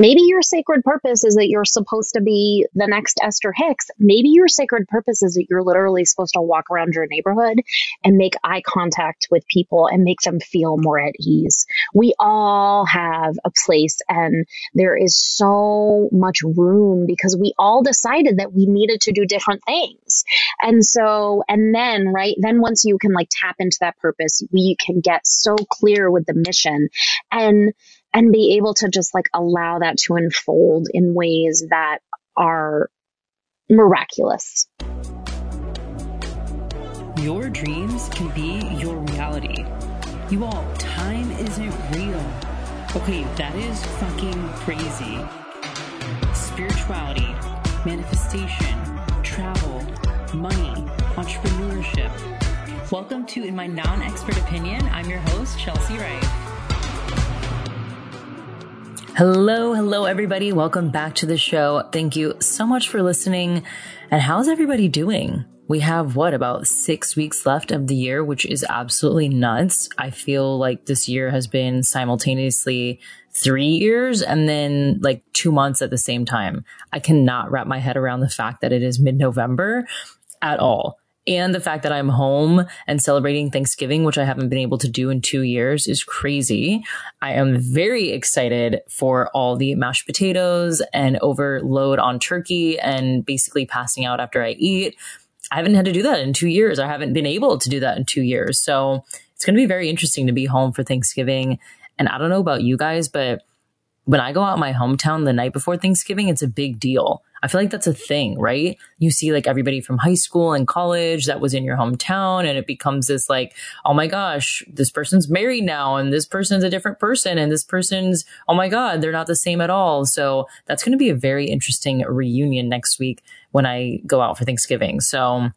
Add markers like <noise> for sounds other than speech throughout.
Maybe your sacred purpose is that you're supposed to be the next Esther Hicks. Maybe your sacred purpose is that you're literally supposed to walk around your neighborhood and make eye contact with people and make them feel more at ease. We all have a place and there is so much room because we all decided that we needed to do different things. And so, and then, right, then once you can like tap into that purpose, we can get so clear with the mission and and be able to just like allow that to unfold in ways that are miraculous. Your dreams can be your reality. You all, time isn't real. Okay, that is fucking crazy. Spirituality, manifestation, travel, money, entrepreneurship. Welcome to In My Non Expert Opinion. I'm your host, Chelsea Wright. Hello, hello, everybody. Welcome back to the show. Thank you so much for listening. And how's everybody doing? We have what about six weeks left of the year, which is absolutely nuts. I feel like this year has been simultaneously three years and then like two months at the same time. I cannot wrap my head around the fact that it is mid November at all and the fact that I'm home and celebrating Thanksgiving, which I haven't been able to do in two years, is crazy. I am very excited for all the mashed potatoes and overload on turkey and basically passing out after I eat. I haven't had to do that in two years. I haven't been able to do that in two years. So it's going to be very interesting to be home for Thanksgiving. And I don't know about you guys, but when I go out my hometown the night before Thanksgiving, it's a big deal. I feel like that's a thing, right? You see like everybody from high school and college that was in your hometown and it becomes this like, oh my gosh, this person's married now and this person's a different person and this person's, oh my God, they're not the same at all. So that's going to be a very interesting reunion next week when I go out for Thanksgiving. So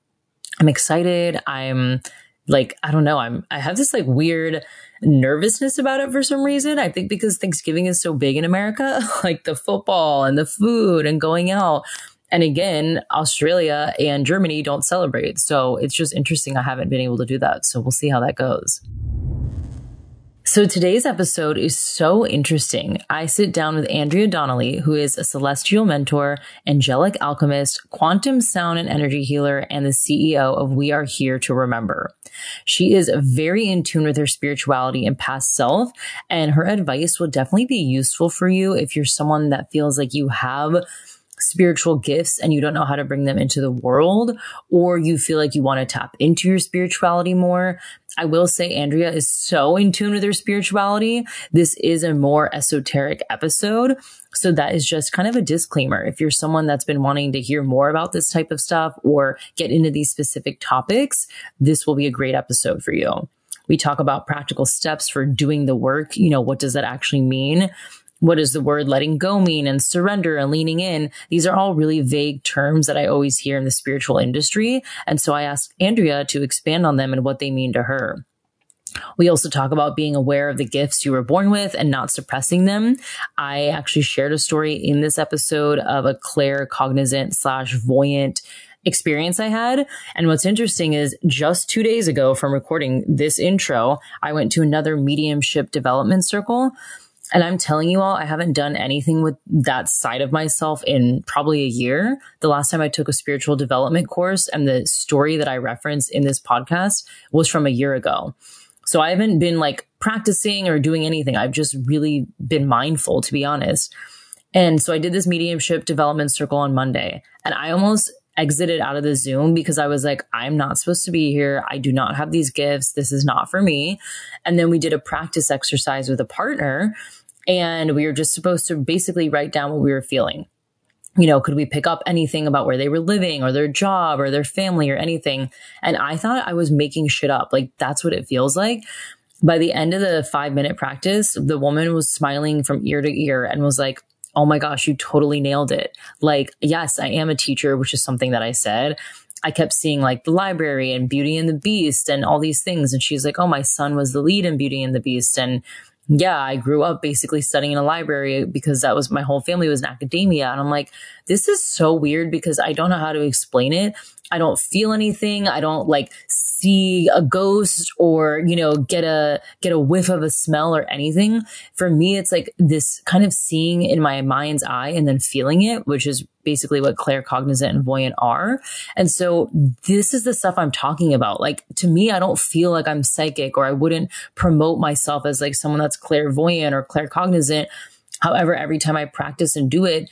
I'm excited. I'm like, I don't know. I'm, I have this like weird, nervousness about it for some reason. I think because Thanksgiving is so big in America, <laughs> like the football and the food and going out. And again, Australia and Germany don't celebrate. So it's just interesting. I haven't been able to do that. So we'll see how that goes. So today's episode is so interesting. I sit down with Andrea Donnelly, who is a celestial mentor, angelic alchemist, quantum sound and energy healer, and the CEO of We Are Here to Remember. She is very in tune with her spirituality and past self, and her advice will definitely be useful for you if you're someone that feels like you have spiritual gifts and you don't know how to bring them into the world, or you feel like you want to tap into your spirituality more. I will say Andrea is so in tune with her spirituality. This is a more esoteric episode. So that is just kind of a disclaimer. If you're someone that's been wanting to hear more about this type of stuff or get into these specific topics, this will be a great episode for you. We talk about practical steps for doing the work. You know, what does that actually mean? What does the word letting go mean and surrender and leaning in? These are all really vague terms that I always hear in the spiritual industry. And so I asked Andrea to expand on them and what they mean to her. We also talk about being aware of the gifts you were born with and not suppressing them. I actually shared a story in this episode of a claircognizant slash voyant experience I had. And what's interesting is just two days ago from recording this intro, I went to another mediumship development circle and I'm telling you all, I haven't done anything with that side of myself in probably a year. The last time I took a spiritual development course and the story that I referenced in this podcast was from a year ago. So I haven't been like practicing or doing anything. I've just really been mindful, to be honest. And so I did this mediumship development circle on Monday and I almost exited out of the Zoom because I was like, I'm not supposed to be here. I do not have these gifts. This is not for me. And then we did a practice exercise with a partner and we were just supposed to basically write down what we were feeling. You know, could we pick up anything about where they were living or their job or their family or anything? And I thought I was making shit up. Like that's what it feels like. By the end of the five minute practice, the woman was smiling from ear to ear and was like, Oh my gosh, you totally nailed it. Like, yes, I am a teacher, which is something that I said. I kept seeing like the library and Beauty and the Beast and all these things. And she's like, Oh, my son was the lead in Beauty and the Beast. And yeah, I grew up basically studying in a library because that was my whole family was in academia. And I'm like, this is so weird because I don't know how to explain it. I don't feel anything. I don't like see a ghost or, you know, get a, get a whiff of a smell or anything. For me, it's like this kind of seeing in my mind's eye and then feeling it, which is basically what claircognizant and voyant are. And so this is the stuff I'm talking about. Like to me, I don't feel like I'm psychic or I wouldn't promote myself as like someone that's clairvoyant or claircognizant. However, every time I practice and do it,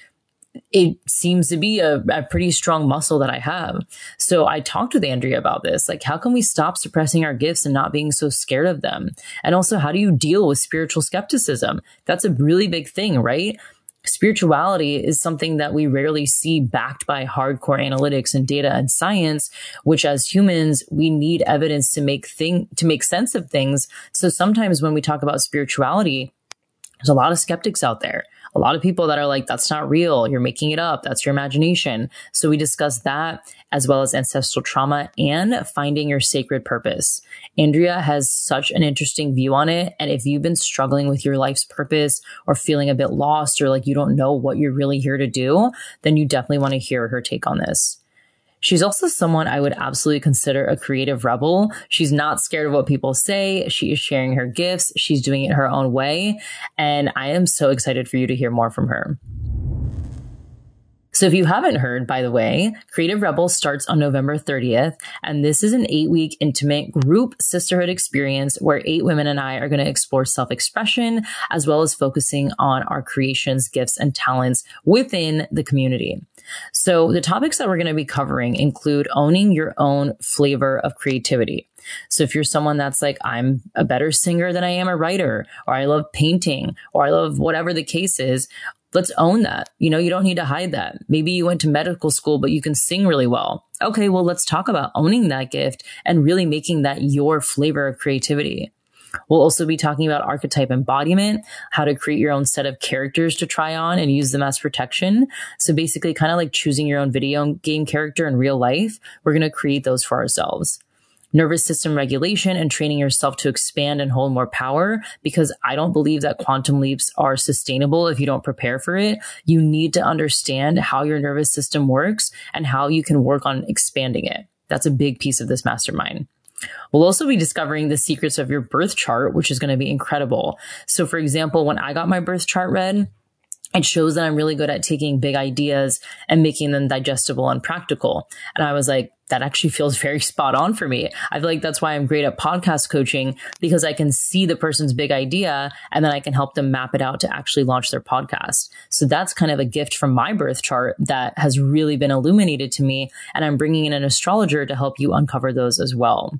it seems to be a, a, pretty strong muscle that I have. So I talked with Andrea about this. Like, how can we stop suppressing our gifts and not being so scared of them? And also, how do you deal with spiritual skepticism? That's a really big thing, right? Spirituality is something that we rarely see backed by hardcore analytics and data and science, which as humans, we need evidence to make thing, to make sense of things. So sometimes when we talk about spirituality, there's a lot of skeptics out there a lot of people that are like, that's not real. You're making it up. That's your imagination. So we discuss that as well as ancestral trauma and finding your sacred purpose. Andrea has such an interesting view on it. And if you've been struggling with your life's purpose or feeling a bit lost or like you don't know what you're really here to do, then you definitely want to hear her take on this. She's also someone I would absolutely consider a creative rebel. She's not scared of what people say. She is sharing her gifts. She's doing it her own way. And I am so excited for you to hear more from her. So if you haven't heard, by the way, Creative Rebel starts on November 30th, and this is an eight week intimate group sisterhood experience where eight women and I are going to explore self expression as well as focusing on our creations, gifts, and talents within the community. So the topics that we're going to be covering include owning your own flavor of creativity. So if you're someone that's like, I'm a better singer than I am a writer, or I love painting, or I love whatever the case is, let's own that. You know, you don't need to hide that. Maybe you went to medical school, but you can sing really well. Okay, well, let's talk about owning that gift and really making that your flavor of creativity. We'll also be talking about archetype embodiment, how to create your own set of characters to try on and use them as protection. So basically, kind of like choosing your own video game character in real life, we're going to create those for ourselves nervous system regulation and training yourself to expand and hold more power because I don't believe that quantum leaps are sustainable if you don't prepare for it. You need to understand how your nervous system works and how you can work on expanding it. That's a big piece of this mastermind. We'll also be discovering the secrets of your birth chart, which is going to be incredible. So, for example, when I got my birth chart read, it shows that I'm really good at taking big ideas and making them digestible and practical. And I was like, that actually feels very spot on for me. I feel like that's why I'm great at podcast coaching because I can see the person's big idea and then I can help them map it out to actually launch their podcast. So that's kind of a gift from my birth chart that has really been illuminated to me. And I'm bringing in an astrologer to help you uncover those as well.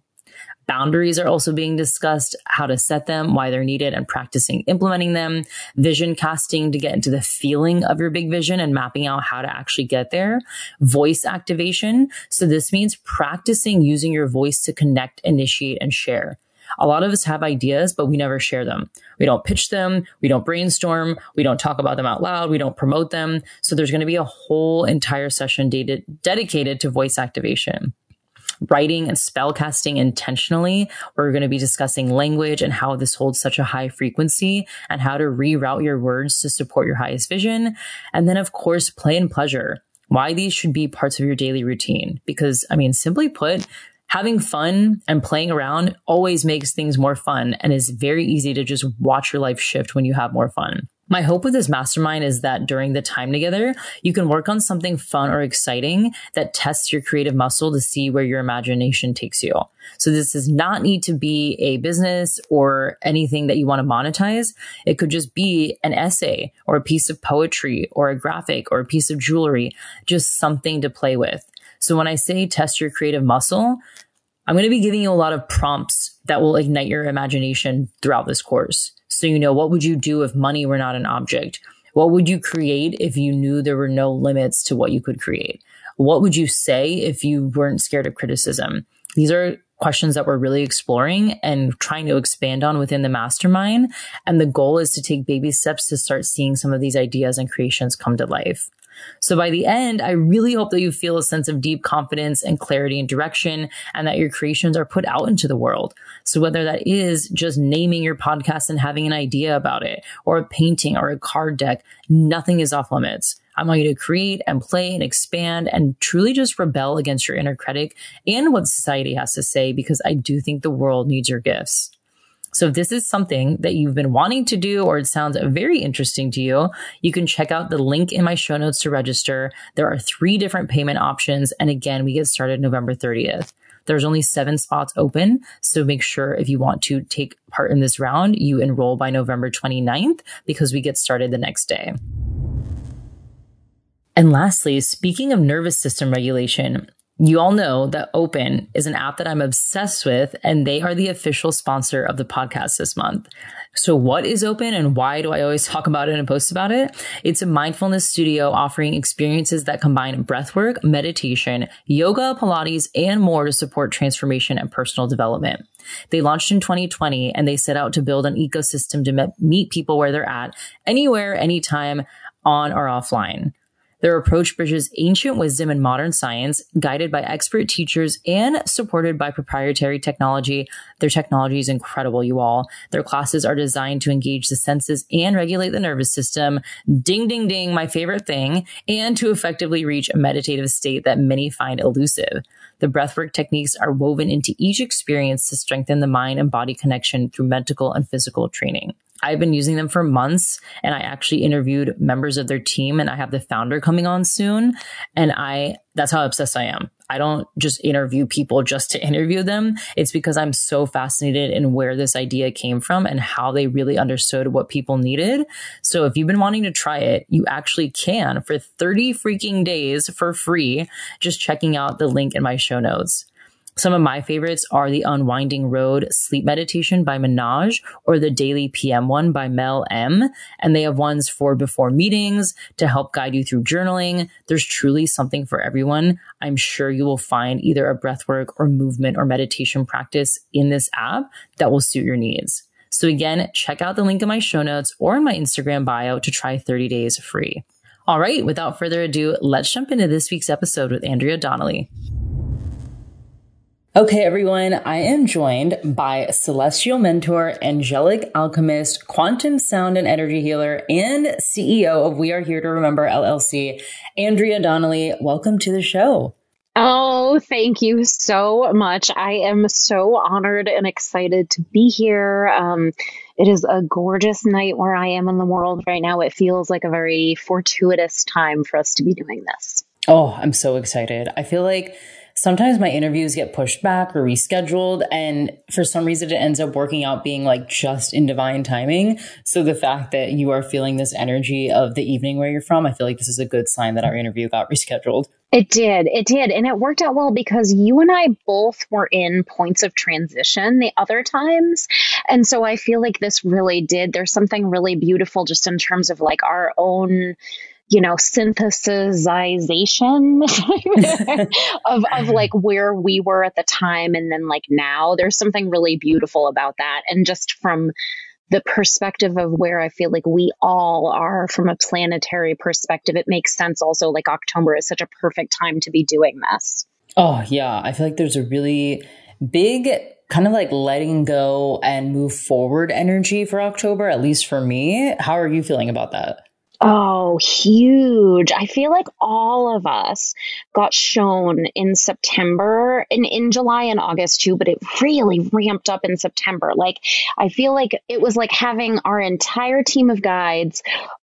Boundaries are also being discussed, how to set them, why they're needed, and practicing implementing them. Vision casting to get into the feeling of your big vision and mapping out how to actually get there. Voice activation. So this means practicing using your voice to connect, initiate, and share. A lot of us have ideas, but we never share them. We don't pitch them. We don't brainstorm. We don't talk about them out loud. We don't promote them. So there's going to be a whole entire session dated, dedicated to voice activation writing and spell casting intentionally. We're going to be discussing language and how this holds such a high frequency and how to reroute your words to support your highest vision. And then, of course, play and pleasure. Why these should be parts of your daily routine. Because, I mean, simply put, having fun and playing around always makes things more fun and is very easy to just watch your life shift when you have more fun. My hope with this mastermind is that during the time together, you can work on something fun or exciting that tests your creative muscle to see where your imagination takes you. So this does not need to be a business or anything that you want to monetize. It could just be an essay or a piece of poetry or a graphic or a piece of jewelry, just something to play with. So when I say test your creative muscle, I'm going to be giving you a lot of prompts that will ignite your imagination throughout this course. So, you know, what would you do if money were not an object? What would you create if you knew there were no limits to what you could create? What would you say if you weren't scared of criticism? These are questions that we're really exploring and trying to expand on within the mastermind. And the goal is to take baby steps to start seeing some of these ideas and creations come to life. So by the end, I really hope that you feel a sense of deep confidence and clarity and direction and that your creations are put out into the world. So whether that is just naming your podcast and having an idea about it or a painting or a card deck, nothing is off limits. I want you to create and play and expand and truly just rebel against your inner critic and what society has to say because I do think the world needs your gifts. So if this is something that you've been wanting to do or it sounds very interesting to you, you can check out the link in my show notes to register. There are three different payment options. And again, we get started November 30th. There's only seven spots open. So make sure if you want to take part in this round, you enroll by November 29th because we get started the next day. And lastly, speaking of nervous system regulation, you all know that Open is an app that I'm obsessed with, and they are the official sponsor of the podcast this month. So, what is Open and why do I always <laughs> talk about it and post about it? It's a mindfulness studio offering experiences that combine breathwork, meditation, yoga, Pilates, and more to support transformation and personal development. They launched in 2020 and they set out to build an ecosystem to meet people where they're at, anywhere, anytime, on or offline. Their approach bridges ancient wisdom and modern science, guided by expert teachers and supported by proprietary technology. Their technology is incredible, you all. Their classes are designed to engage the senses and regulate the nervous system. Ding, ding, ding, my favorite thing, and to effectively reach a meditative state that many find elusive. The breathwork techniques are woven into each experience to strengthen the mind and body connection through mental and physical training. I've been using them for months and I actually interviewed members of their team and I have the founder coming on soon. And I, that's how obsessed I am. I don't just interview people just to interview them. It's because I'm so fascinated in where this idea came from and how they really understood what people needed. So if you've been wanting to try it, you actually can for 30 freaking days for free, just checking out the link in my show notes. Some of my favorites are the Unwinding Road Sleep Meditation by Minaj or the Daily PM one by Mel M. And they have ones for before meetings to help guide you through journaling. There's truly something for everyone. I'm sure you will find either a breathwork or movement or meditation practice in this app that will suit your needs. So again, check out the link in my show notes or in my Instagram bio to try 30 days free. All right, without further ado, let's jump into this week's episode with Andrea Donnelly. Okay, everyone, I am joined by celestial mentor, angelic alchemist, quantum sound and energy healer, and CEO of We Are Here to Remember LLC, Andrea Donnelly. Welcome to the show. Oh, thank you so much. I am so honored and excited to be here. Um, it is a gorgeous night where I am in the world right now. It feels like a very fortuitous time for us to be doing this. Oh, I'm so excited. I feel like sometimes my interviews get pushed back or rescheduled. And for some reason, it ends up working out being like just in divine timing. So the fact that you are feeling this energy of the evening where you're from, I feel like this is a good sign that our interview got rescheduled. It did. It did. And it worked out well because you and I both were in points of transition the other times. And so I feel like this really did. There's something really beautiful just in terms of like our own you know, synthesization <laughs> of, of like where we were at the time and then like now. There's something really beautiful about that. And just from the perspective of where I feel like we all are from a planetary perspective, it makes sense also like October is such a perfect time to be doing this. Oh, yeah. I feel like there's a really big kind of like letting go and move forward energy for October, at least for me. How are you feeling about that? Oh, huge. I feel like all of us got shown in September and in July and August too, but it really ramped up in September. Like, I feel like it was like having our entire team of guides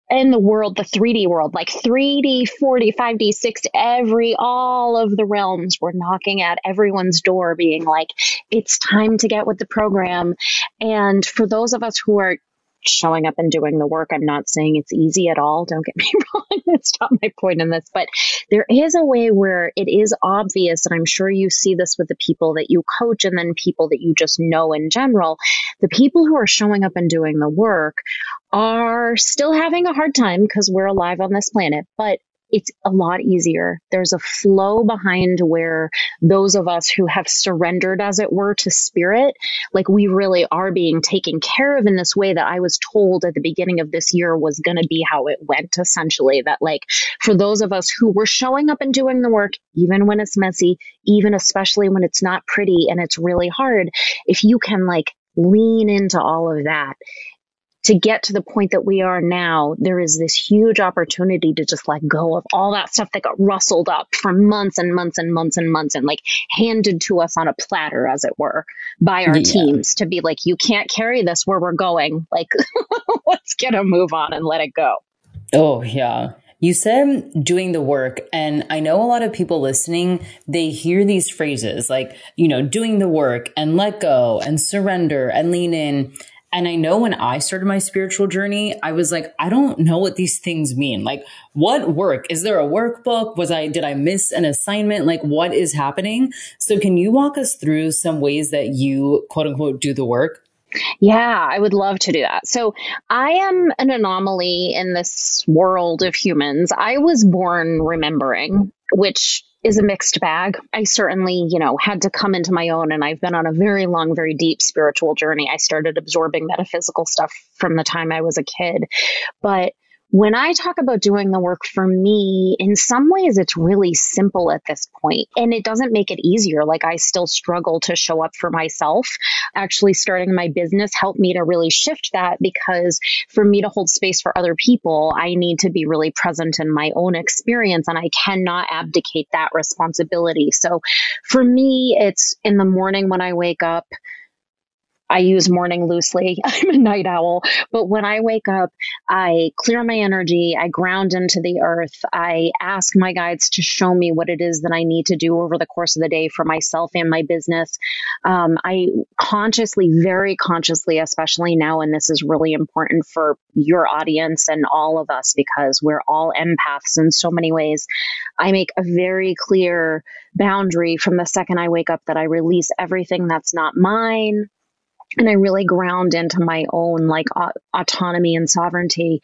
in the world, the 3D world, like 3D, 4D, 5D, 6D, every, all of the realms were knocking at everyone's door, being like, it's time to get with the program. And for those of us who are showing up and doing the work. I'm not saying it's easy at all. Don't get me <laughs> wrong. That's not my point in this. But there is a way where it is obvious, and I'm sure you see this with the people that you coach and then people that you just know in general. The people who are showing up and doing the work are still having a hard time because we're alive on this planet, but it's a lot easier. There's a flow behind where those of us who have surrendered, as it were, to spirit, like we really are being taken care of in this way that I was told at the beginning of this year was going to be how it went, essentially. That, like, for those of us who were showing up and doing the work, even when it's messy, even especially when it's not pretty and it's really hard, if you can, like, lean into all of that to get to the point that we are now, there is this huge opportunity to just let go of all that stuff that got rustled up for months and months and months and months and like handed to us on a platter, as it were, by our yeah. teams to be like, you can't carry this where we're going. Like, <laughs> let's get a move on and let it go. Oh, yeah. You said doing the work, and I know a lot of people listening, they hear these phrases like, you know, doing the work and let go and surrender and lean in. And I know when I started my spiritual journey, I was like, I don't know what these things mean. Like, what work? Is there a workbook? Was I, did I miss an assignment? Like, what is happening? So, can you walk us through some ways that you quote unquote do the work? Yeah, I would love to do that. So I am an anomaly in this world of humans. I was born remembering, which is a mixed bag. I certainly, you know, had to come into my own and I've been on a very long, very deep spiritual journey. I started absorbing metaphysical stuff from the time I was a kid. But when I talk about doing the work for me, in some ways it's really simple at this point and it doesn't make it easier. Like I still struggle to show up for myself. Actually starting my business helped me to really shift that because for me to hold space for other people, I need to be really present in my own experience and I cannot abdicate that responsibility. So for me, it's in the morning when I wake up, I use morning loosely. <laughs> I'm a night owl. But when I wake up, I clear my energy. I ground into the earth. I ask my guides to show me what it is that I need to do over the course of the day for myself and my business. Um, I consciously, very consciously, especially now, and this is really important for your audience and all of us because we're all empaths in so many ways. I make a very clear boundary from the second I wake up that I release everything that's not mine and I really ground into my own like autonomy and sovereignty.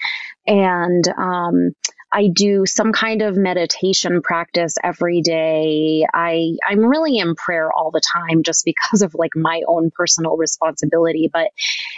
And um, I do some kind of meditation practice every day. I I'm really in prayer all the time just because of like my own personal responsibility, but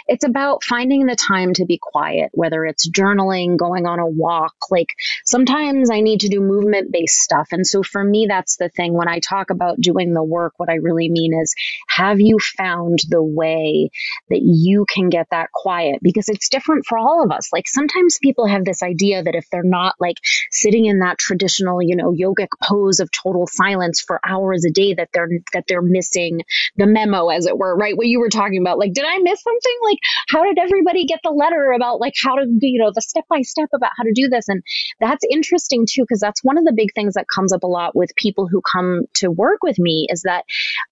it's about finding the time to be quiet, whether it's journaling, going on a walk. Like sometimes I need to do movement based stuff. And so for me that's the thing when I talk about doing the work, what I really mean is have you found the way that you can get that quiet because it's different for all of us. Like sometimes people have this idea that if they're not like sitting in that traditional, you know, yogic pose of total silence for hours a day that they're that they're missing the memo as it were, right? What you were talking about. Like, did I miss something? Like, how did everybody get the letter about like how to, you know, the step by step about how to do this? And that's interesting too, because that's one of the big things that comes up a lot with people who come to work with me is that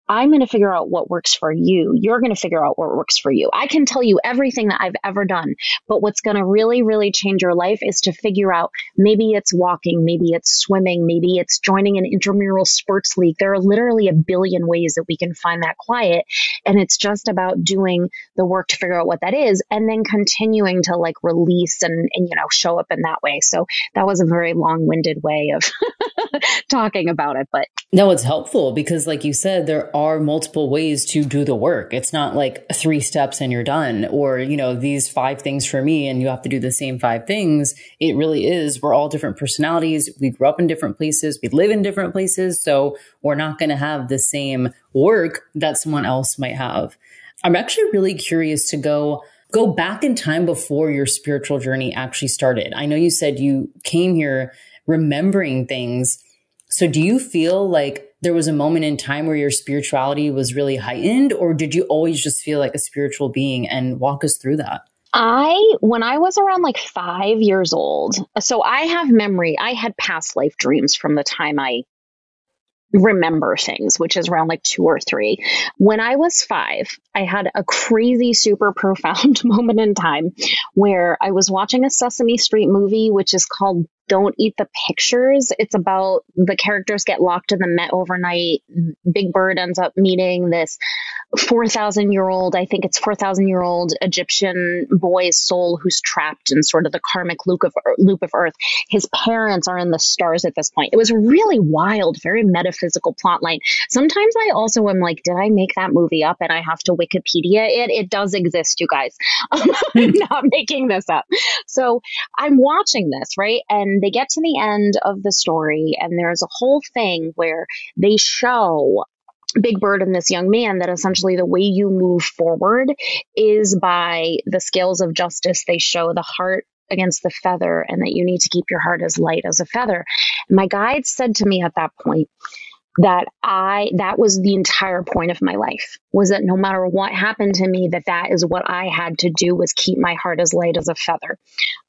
I'm going to figure out what works for you. You're going to figure out what works for you. I can tell you everything that I've ever done, but what's going to really, really change your life is to figure out maybe it's walking, maybe it's swimming, maybe it's joining an intramural sports league. There are literally a billion ways that we can find that quiet. And it's just about doing the work to figure out what that is and then continuing to like release and, and you know, show up in that way. So that was a very long winded way of <laughs> talking about it, but no, it's helpful because like you said, there are multiple ways to do the work. It's not like three steps and you're done or, you know, these five things for me and you have to do the same five things. It really is. We're all different personalities. We grew up in different places. We live in different places. So we're not going to have the same work that someone else might have. I'm actually really curious to go go back in time before your spiritual journey actually started. I know you said you came here remembering things. So do you feel like there was a moment in time where your spirituality was really heightened, or did you always just feel like a spiritual being? And walk us through that. I, when I was around like five years old, so I have memory, I had past life dreams from the time I remember things, which is around like two or three. When I was five, I had a crazy, super <laughs> profound <laughs> moment in time where I was watching a Sesame Street movie, which is called don't eat the pictures. It's about the characters get locked in the Met overnight. Big Bird ends up meeting this 4,000 year old, I think it's 4,000 year old Egyptian boy's soul who's trapped in sort of the karmic loop of, loop of Earth. His parents are in the stars at this point. It was a really wild, very metaphysical plot line. Sometimes I also am like, did I make that movie up and I have to Wikipedia it? It does exist, you guys. <laughs> I'm not making this up. So I'm watching this, right? And they get to the end of the story and there's a whole thing where they show Big Bird and this young man that essentially the way you move forward is by the scales of justice. They show the heart against the feather and that you need to keep your heart as light as a feather. My guide said to me at that point, that I that was the entire point of my life was that no matter what happened to me that that is what I had to do was keep my heart as light as a feather.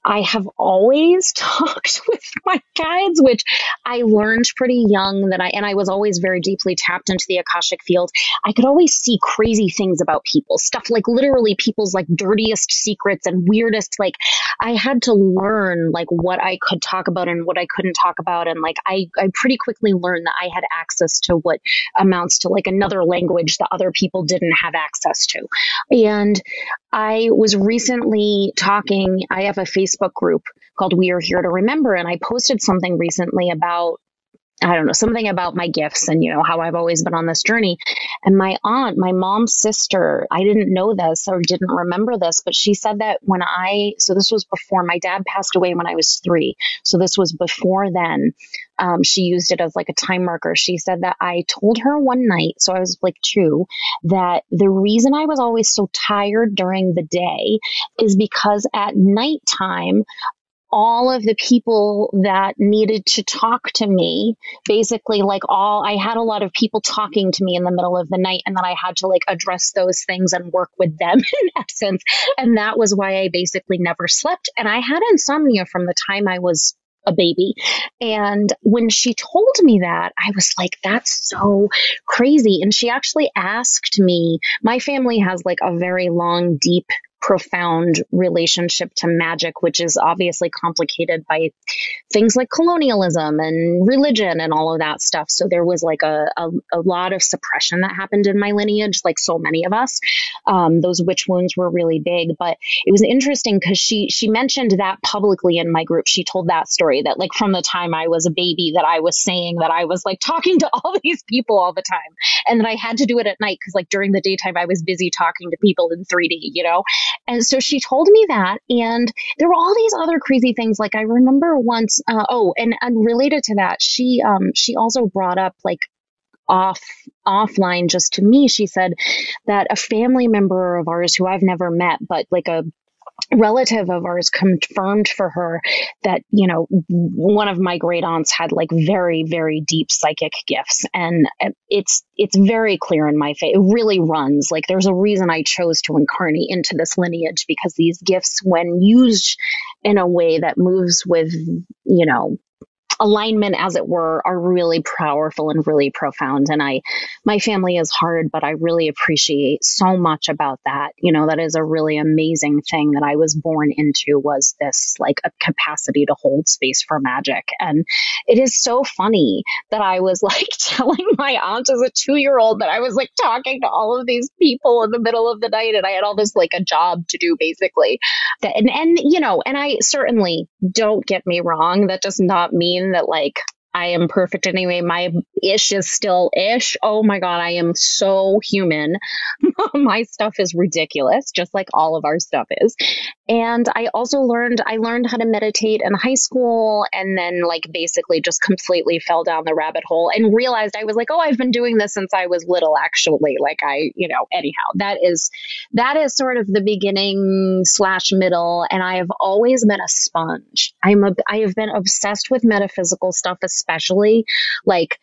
I have always <laughs> talked with my guides which I learned pretty young that I and I was always very deeply tapped into the akashic field. I could always see crazy things about people, stuff like literally people's like dirtiest secrets and weirdest like I had to learn like what I could talk about and what I couldn't talk about and like I I pretty quickly learned that I had access to what amounts to like another language that other people didn't have access to. And I was recently talking, I have a Facebook group called We Are Here to Remember, and I posted something recently about I don't know, something about my gifts and, you know, how I've always been on this journey. And my aunt, my mom's sister, I didn't know this or didn't remember this, but she said that when I, so this was before my dad passed away when I was three. So this was before then. Um, she used it as like a time marker. She said that I told her one night, so I was like two, that the reason I was always so tired during the day is because at nighttime, all of the people that needed to talk to me basically like all i had a lot of people talking to me in the middle of the night and then i had to like address those things and work with them <laughs> in essence and that was why i basically never slept and i had insomnia from the time i was a baby. And when she told me that, I was like, that's so crazy. And she actually asked me, my family has like a very long, deep profound relationship to magic, which is obviously complicated by things like colonialism and religion and all of that stuff. So there was like a, a, a lot of suppression that happened in my lineage, like so many of us. Um, those witch wounds were really big, but it was interesting because she she mentioned that publicly in my group. She told that story that like from the time I was a baby that I was saying that I was like talking to all <laughs> these people all the time, and that I had to do it at night because like during the daytime I was busy talking to people in 3D, you know. And so she told me that. And there were all these other crazy things. Like I remember once, uh, oh, and, and related to that, she, um, she also brought up like off offline just to me she said that a family member of ours who I've never met but like a relative of ours confirmed for her that you know one of my great aunts had like very very deep psychic gifts. And it's it's very clear in my face. It really runs. Like there's a reason i chose to incarnate into this lineage because these gifts when used in a way that moves with you know alignment, as it were, are really powerful and really profound. And I, my family is hard, but I really appreciate so much about that. You know, that is a really amazing thing that I was born into was this like a capacity to hold space for magic. And it is so funny that I was <laughs> like telling my aunt as a two year old that I was like talking to all of these people in the middle of the night and I had all this like a job to do basically. And, and, you know, and I certainly don't get me wrong. That does not mean that like I am perfect anyway. My ish is still ish. Oh my God, I am so human. <laughs> my stuff is ridiculous, just like all of our stuff is. And I also learned, I learned how to meditate in high school and then like basically just completely fell down the rabbit hole and realized I was like, oh, I've been doing this since I was little, actually. Like I, you know, anyhow, that is, that is sort of the beginning slash middle. And I have always been a sponge. I'm a, I have been obsessed with metaphysical stuff, especially like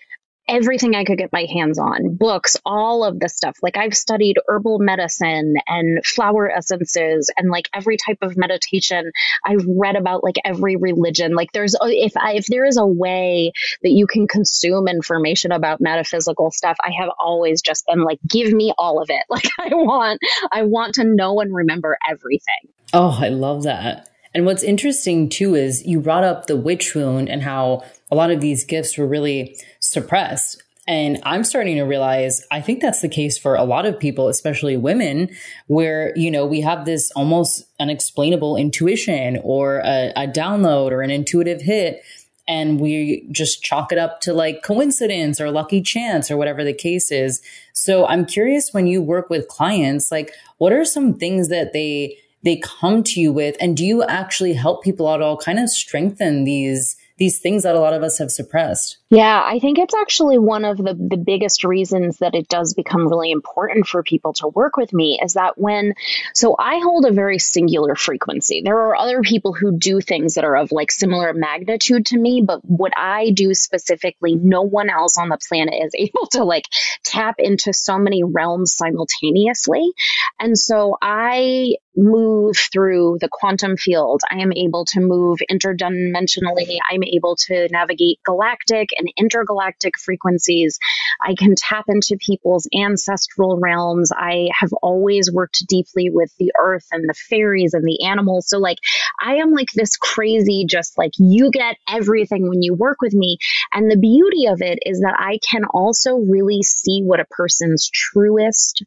everything I could get my hands on books, all of the stuff. Like I've studied herbal medicine and flower essences and like every type of meditation. I've read about like every religion. Like there's, oh, if I, if there is a way that you can consume information about metaphysical stuff, I have always just been like, give me all of it. <laughs> Like I want, I want to know and remember everything. Oh, I love that. And what's interesting too is you brought up the witch wound and how a lot of these gifts were really suppressed. And I'm starting to realize I think that's the case for a lot of people, especially women, where, you know, we have this almost unexplainable intuition or a, a download or an intuitive hit. And we just chalk it up to like coincidence or lucky chance or whatever the case is. So I'm curious when you work with clients, like what are some things that they, they come to you with? And do you actually help people at all kind of strengthen these these things that a lot of us have suppressed. Yeah, I think it's actually one of the, the biggest reasons that it does become really important for people to work with me is that when, so I hold a very singular frequency. There are other people who do things that are of like similar magnitude to me, but what I do specifically, no one else on the planet is <laughs> able to like tap into so many realms simultaneously. And so I move through the quantum field. I am able to move interdimensionally. I'm able to navigate galactic and intergalactic frequencies. I can tap into people's ancestral realms. I have always worked deeply with the earth and the fairies and the animals. So, like, I am like this crazy, just like you get everything when you work with me. And the beauty of it is that I can also really see what a person's truest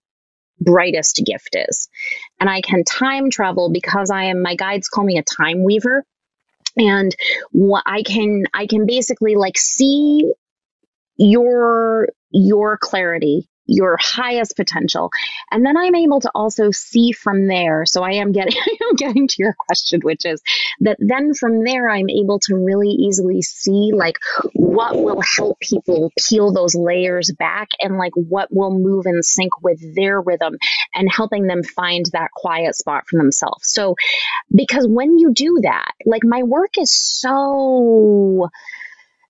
brightest gift is. And I can time travel because I am, my guides call me a time weaver. And what I can, I can basically like see your, your clarity your highest potential. And then I'm able to also see from there. So I am getting, <laughs> I am getting to your question, which is that then from there, I'm able to really easily see like what will help people peel those layers back and like what will move in sync with their rhythm and helping them find that quiet spot for themselves. So because when you do that, like my work is so,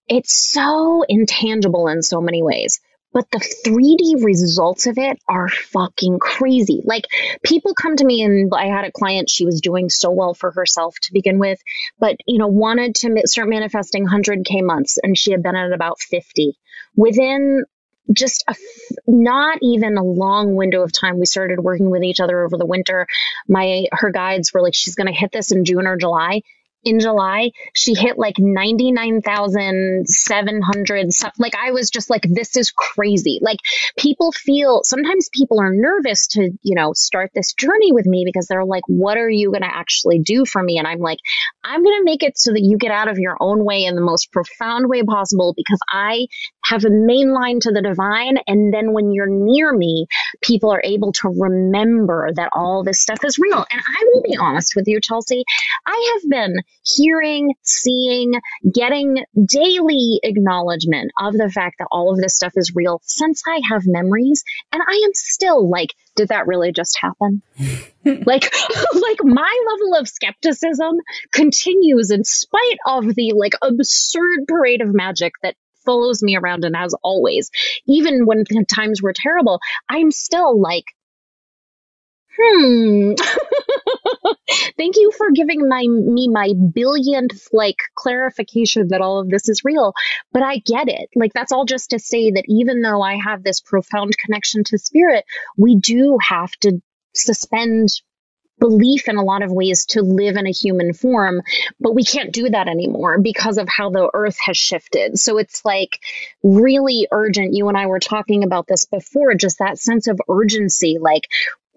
it's so intangible in so many ways but the 3D results of it are fucking crazy. Like people come to me and I had a client, she was doing so well for herself to begin with, but you know, wanted to start manifesting 100k months and she had been at about 50. Within just a not even a long window of time we started working with each other over the winter my her guides were like she's going to hit this in June or July in July, she hit like 99,700 stuff. Like I was just like, this is crazy. Like people feel, sometimes people are nervous to, you know, start this journey with me because they're like, what are you going to actually do for me? And I'm like, I'm going to make it so that you get out of your own way in the most profound way possible because I have a main line to the divine. And then when you're near me, people are able to remember that all this stuff is real. And I will be honest with you, Chelsea, I have been hearing, seeing, getting daily acknowledgement of the fact that all of this stuff is real since I have memories. And I am still like, did that really just happen? <laughs> like, <laughs> like my level of skepticism continues in spite of the like absurd parade of magic that follows me around and as always, even when times were terrible, I'm still like, hmm. <laughs> <laughs> Thank you for giving my me my billionth like clarification that all of this is real. But I get it. Like that's all just to say that even though I have this profound connection to spirit, we do have to suspend belief in a lot of ways to live in a human form, but we can't do that anymore because of how the earth has shifted. So it's like really urgent. You and I were talking about this before, just that sense of urgency. Like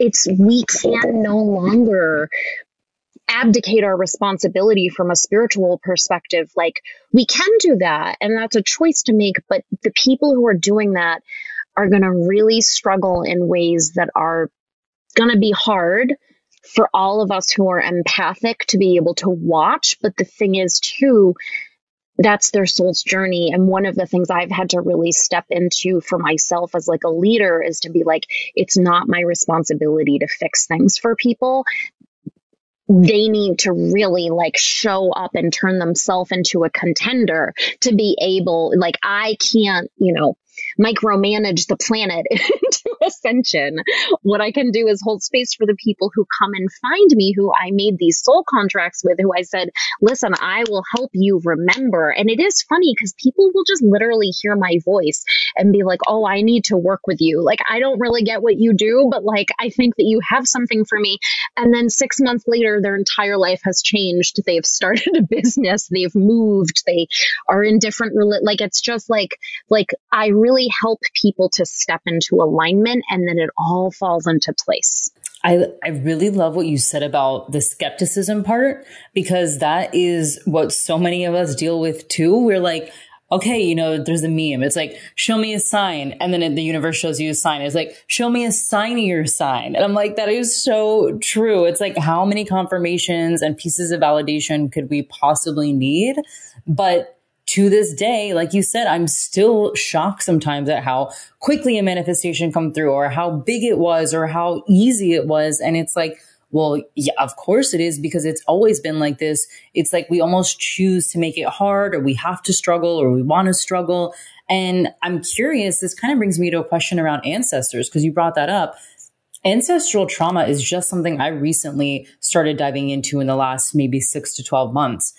it's, we can no longer abdicate our responsibility from a spiritual perspective. Like we can do that and that's a choice to make, but the people who are doing that are going to really struggle in ways that are going to be hard for all of us who are empathic to be able to watch. But the thing is, too, that's their soul's journey. And one of the things I've had to really step into for myself as like a leader is to be like, it's not my responsibility to fix things for people they need to really like show up and turn themselves into a contender to be able like i can't you know micromanage the planet <laughs> into ascension. What I can do is hold space for the people who come and find me, who I made these soul contracts with, who I said, listen, I will help you remember. And it is funny because people will just literally hear my voice and be like, oh, I need to work with you. Like, I don't really get what you do, but like, I think that you have something for me. And then six months later, their entire life has changed. They've <laughs> started a business, they've moved, they are in different, like, it's just like, like, I really help people to step into alignment and then it all falls into place. I, I really love what you said about the skepticism part because that is what so many of us deal with too. We're like, okay, you know, there's a meme. It's like, show me a sign. And then the universe shows you a sign. It's like, show me a signier sign. And I'm like, that is so true. It's like, how many confirmations and pieces of validation could we possibly need? But to this day, like you said, I'm still shocked sometimes at how quickly a manifestation come through or how big it was or how easy it was. And it's like, well, yeah, of course it is because it's always been like this. It's like we almost choose to make it hard or we have to struggle or we want to struggle. And I'm curious, this kind of brings me to a question around ancestors because you brought that up. Ancestral trauma is just something I recently started diving into in the last maybe six to 12 months.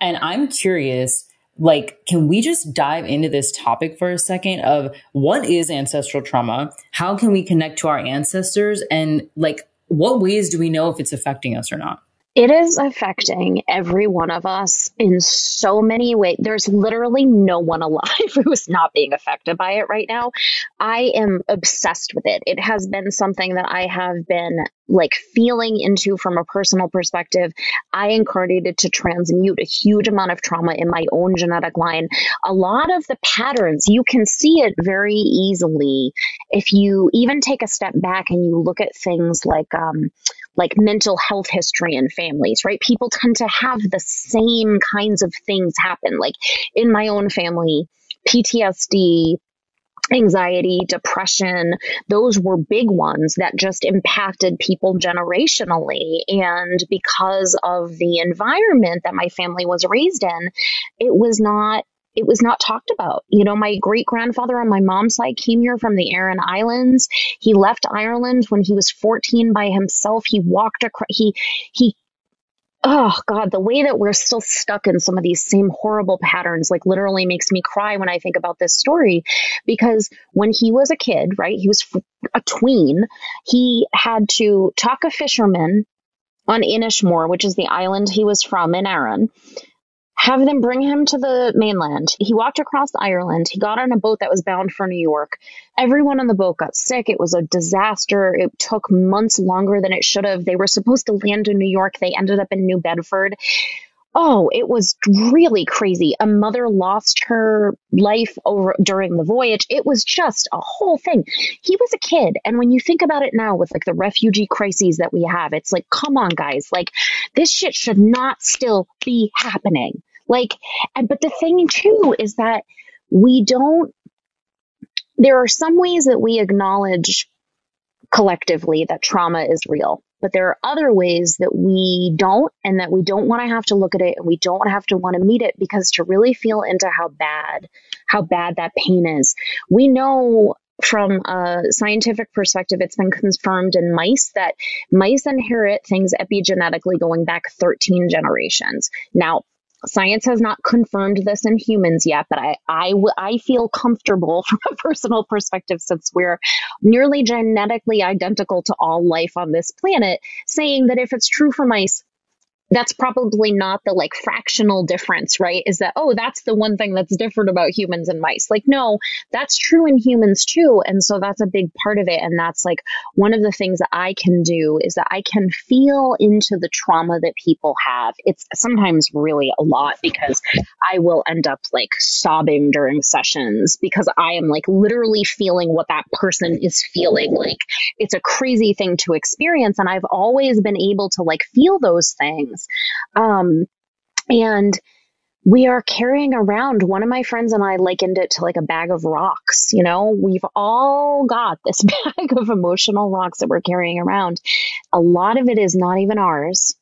And I'm curious, like, can we just dive into this topic for a second of what is ancestral trauma? How can we connect to our ancestors? And like, what ways do we know if it's affecting us or not? It is affecting every one of us in so many ways. There's literally no one alive <laughs> who is not being affected by it right now. I am obsessed with it. It has been something that I have been like feeling into from a personal perspective. I incarnated to transmute a huge amount of trauma in my own genetic line. A lot of the patterns, you can see it very easily if you even take a step back and you look at things like, um, like mental health history in families, right? People tend to have the same kinds of things happen. Like in my own family, PTSD, anxiety, depression, those were big ones that just impacted people generationally. And because of the environment that my family was raised in, it was not it was not talked about. You know, my great grandfather on my mom's side came here from the Aran Islands. He left Ireland when he was 14 by himself. He walked across, he, he oh god the way that we're still stuck in some of these same horrible patterns like literally makes me cry when i think about this story because when he was a kid right he was a tween he had to talk a fisherman on Inishmore, which is the island he was from in Aran, have them bring him to the mainland. He walked across Ireland. He got on a boat that was bound for New York. Everyone on the boat got sick. It was a disaster. It took months longer than it should have. They were supposed to land in New York. They ended up in New Bedford. Oh, it was really crazy. A mother lost her life over during the voyage. It was just a whole thing. He was a kid. And when you think about it now with like the refugee crises that we have, it's like, come on, guys. Like this shit should not still be happening. Like, and, but the thing too is that we don't, there are some ways that we acknowledge collectively that trauma is real. But there are other ways that we don't, and that we don't want to have to look at it and we don't have to want to meet it because to really feel into how bad, how bad that pain is. We know from a scientific perspective, it's been confirmed in mice that mice inherit things epigenetically going back 13 generations. Now, Science has not confirmed this in humans yet, but I, I, I feel comfortable <laughs> from a personal perspective since we're nearly genetically identical to all life on this planet, saying that if it's true for mice, that's probably not the like fractional difference, right? Is that, oh, that's the one thing that's different about humans and mice. Like, no, that's true in humans too. And so that's a big part of it. And that's like one of the things that I can do is that I can feel into the trauma that people have. It's sometimes really a lot because I will end up like sobbing during sessions because I am like literally feeling what that person is feeling. Like, it's a crazy thing to experience. And I've always been able to like feel those things Um, and we are carrying around one of my friends and I likened it to like a bag of rocks. You know, we've all got this <laughs> bag of emotional rocks that we're carrying around. A lot of it is not even ours.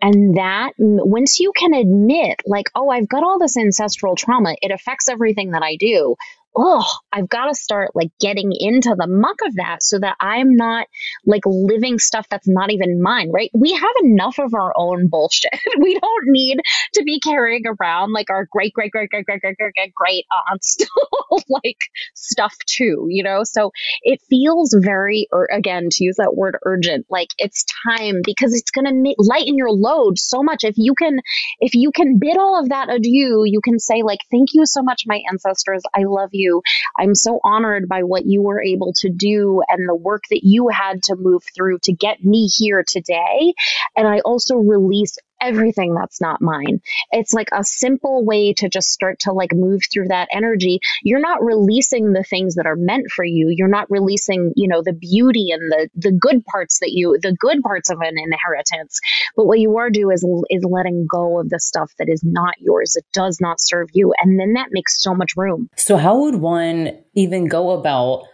And that once you can admit, like, oh, I've got all this ancestral trauma, it affects everything that I do oh, I've got to start like getting into the muck of that so that I'm not like living stuff that's not even mine, right? We have enough of our own bullshit. <laughs> we don't need to be carrying around like our great, great, great, great, great, great, great, great, great aunts <laughs> like stuff too, you know? So it feels very, or again, to use that word urgent, like it's time because it's going to lighten your load so much. If you can, if you can bid all of that adieu, you can say like, thank you so much, my ancestors. I love you you. I'm so honored by what you were able to do and the work that you had to move through to get me here today. And I also release everything that's not mine. It's like a simple way to just start to like move through that energy. You're not releasing the things that are meant for you. You're not releasing, you know, the beauty and the the good parts that you the good parts of an inheritance. But what you are doing is is letting go of the stuff that is not yours. It does not serve you. And then that makes so much room. So how would one even go about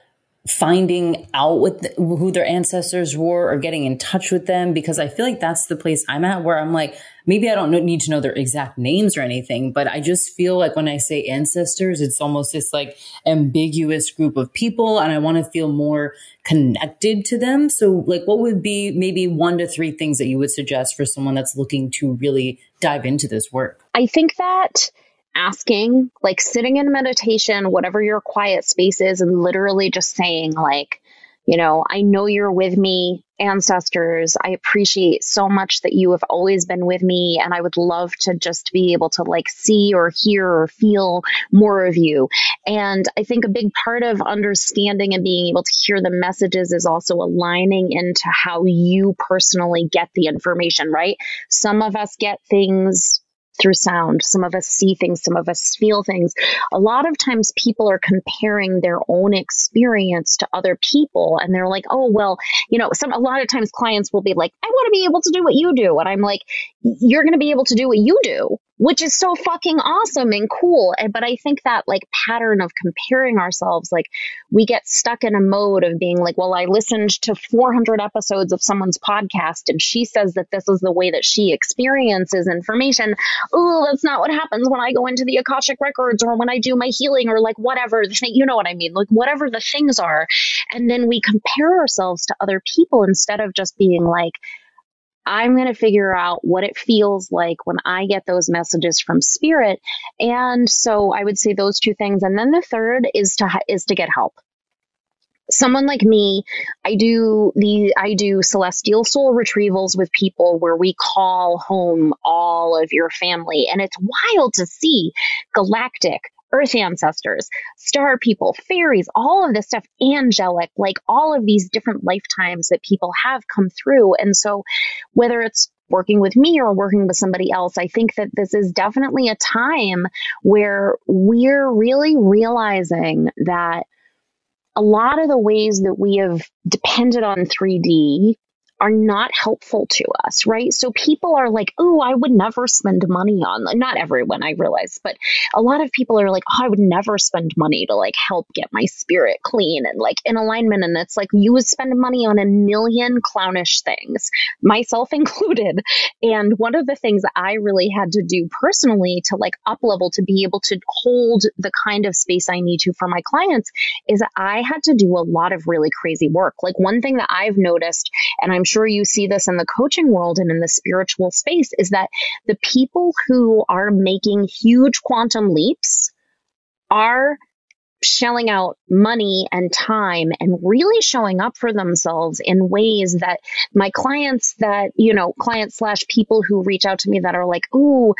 finding out what the, who their ancestors were or getting in touch with them because I feel like that's the place I'm at where I'm like maybe I don't need to know their exact names or anything but I just feel like when I say ancestors it's almost this like ambiguous group of people and I want to feel more connected to them. So like what would be maybe one to three things that you would suggest for someone that's looking to really dive into this work? I think that asking, like sitting in meditation, whatever your quiet space is, and literally just saying, like, you know, I know you're with me, ancestors. I appreciate so much that you have always been with me. And I would love to just be able to like see or hear or feel more of you. And I think a big part of understanding and being able to hear the messages is also aligning into how you personally get the information, right? Some of us get things through sound. Some of us see things, some of us feel things. A lot of times people are comparing their own experience to other people and they're like, "Oh, well, you know, some a lot of times clients will be like, "I want to be able to do what you do." And I'm like, "You're going to be able to do what you do." Which is so fucking awesome and cool. And, but I think that like pattern of comparing ourselves, like we get stuck in a mode of being like, well, I listened to 400 episodes of someone's podcast and she says that this is the way that she experiences information. Oh, that's not what happens when I go into the Akashic records or when I do my healing or like whatever, you know what I mean? Like whatever the things are. And then we compare ourselves to other people instead of just being like, I'm going to figure out what it feels like when I get those messages from spirit. And so I would say those two things. And then the third is to, is to get help. Someone like me, I do the, I do celestial soul retrievals with people where we call home all of your family. And it's wild to see galactic, earth ancestors, star people, fairies, all of this stuff, angelic, like all of these different lifetimes that people have come through. And so whether it's working with me or working with somebody else, I think that this is definitely a time where we're really realizing that a lot of the ways that we have depended on 3D are not helpful to us, right? So people are like, oh, I would never spend money on, not everyone, I realize, but a lot of people are like, oh, I would never spend money to like help get my spirit clean and like in alignment. And it's like, you would spend money on a million clownish things, myself <laughs> included. And one of the things that I really had to do personally to like up level to be able to hold the kind of space I need to for my clients is I had to do a lot of really crazy work. Like one thing that I've noticed, and I'm sure you see this in the coaching world and in the spiritual space is that the people who are making huge quantum leaps are shelling out money and time and really showing up for themselves in ways that my clients that you know clients slash people who reach out to me that are like ooh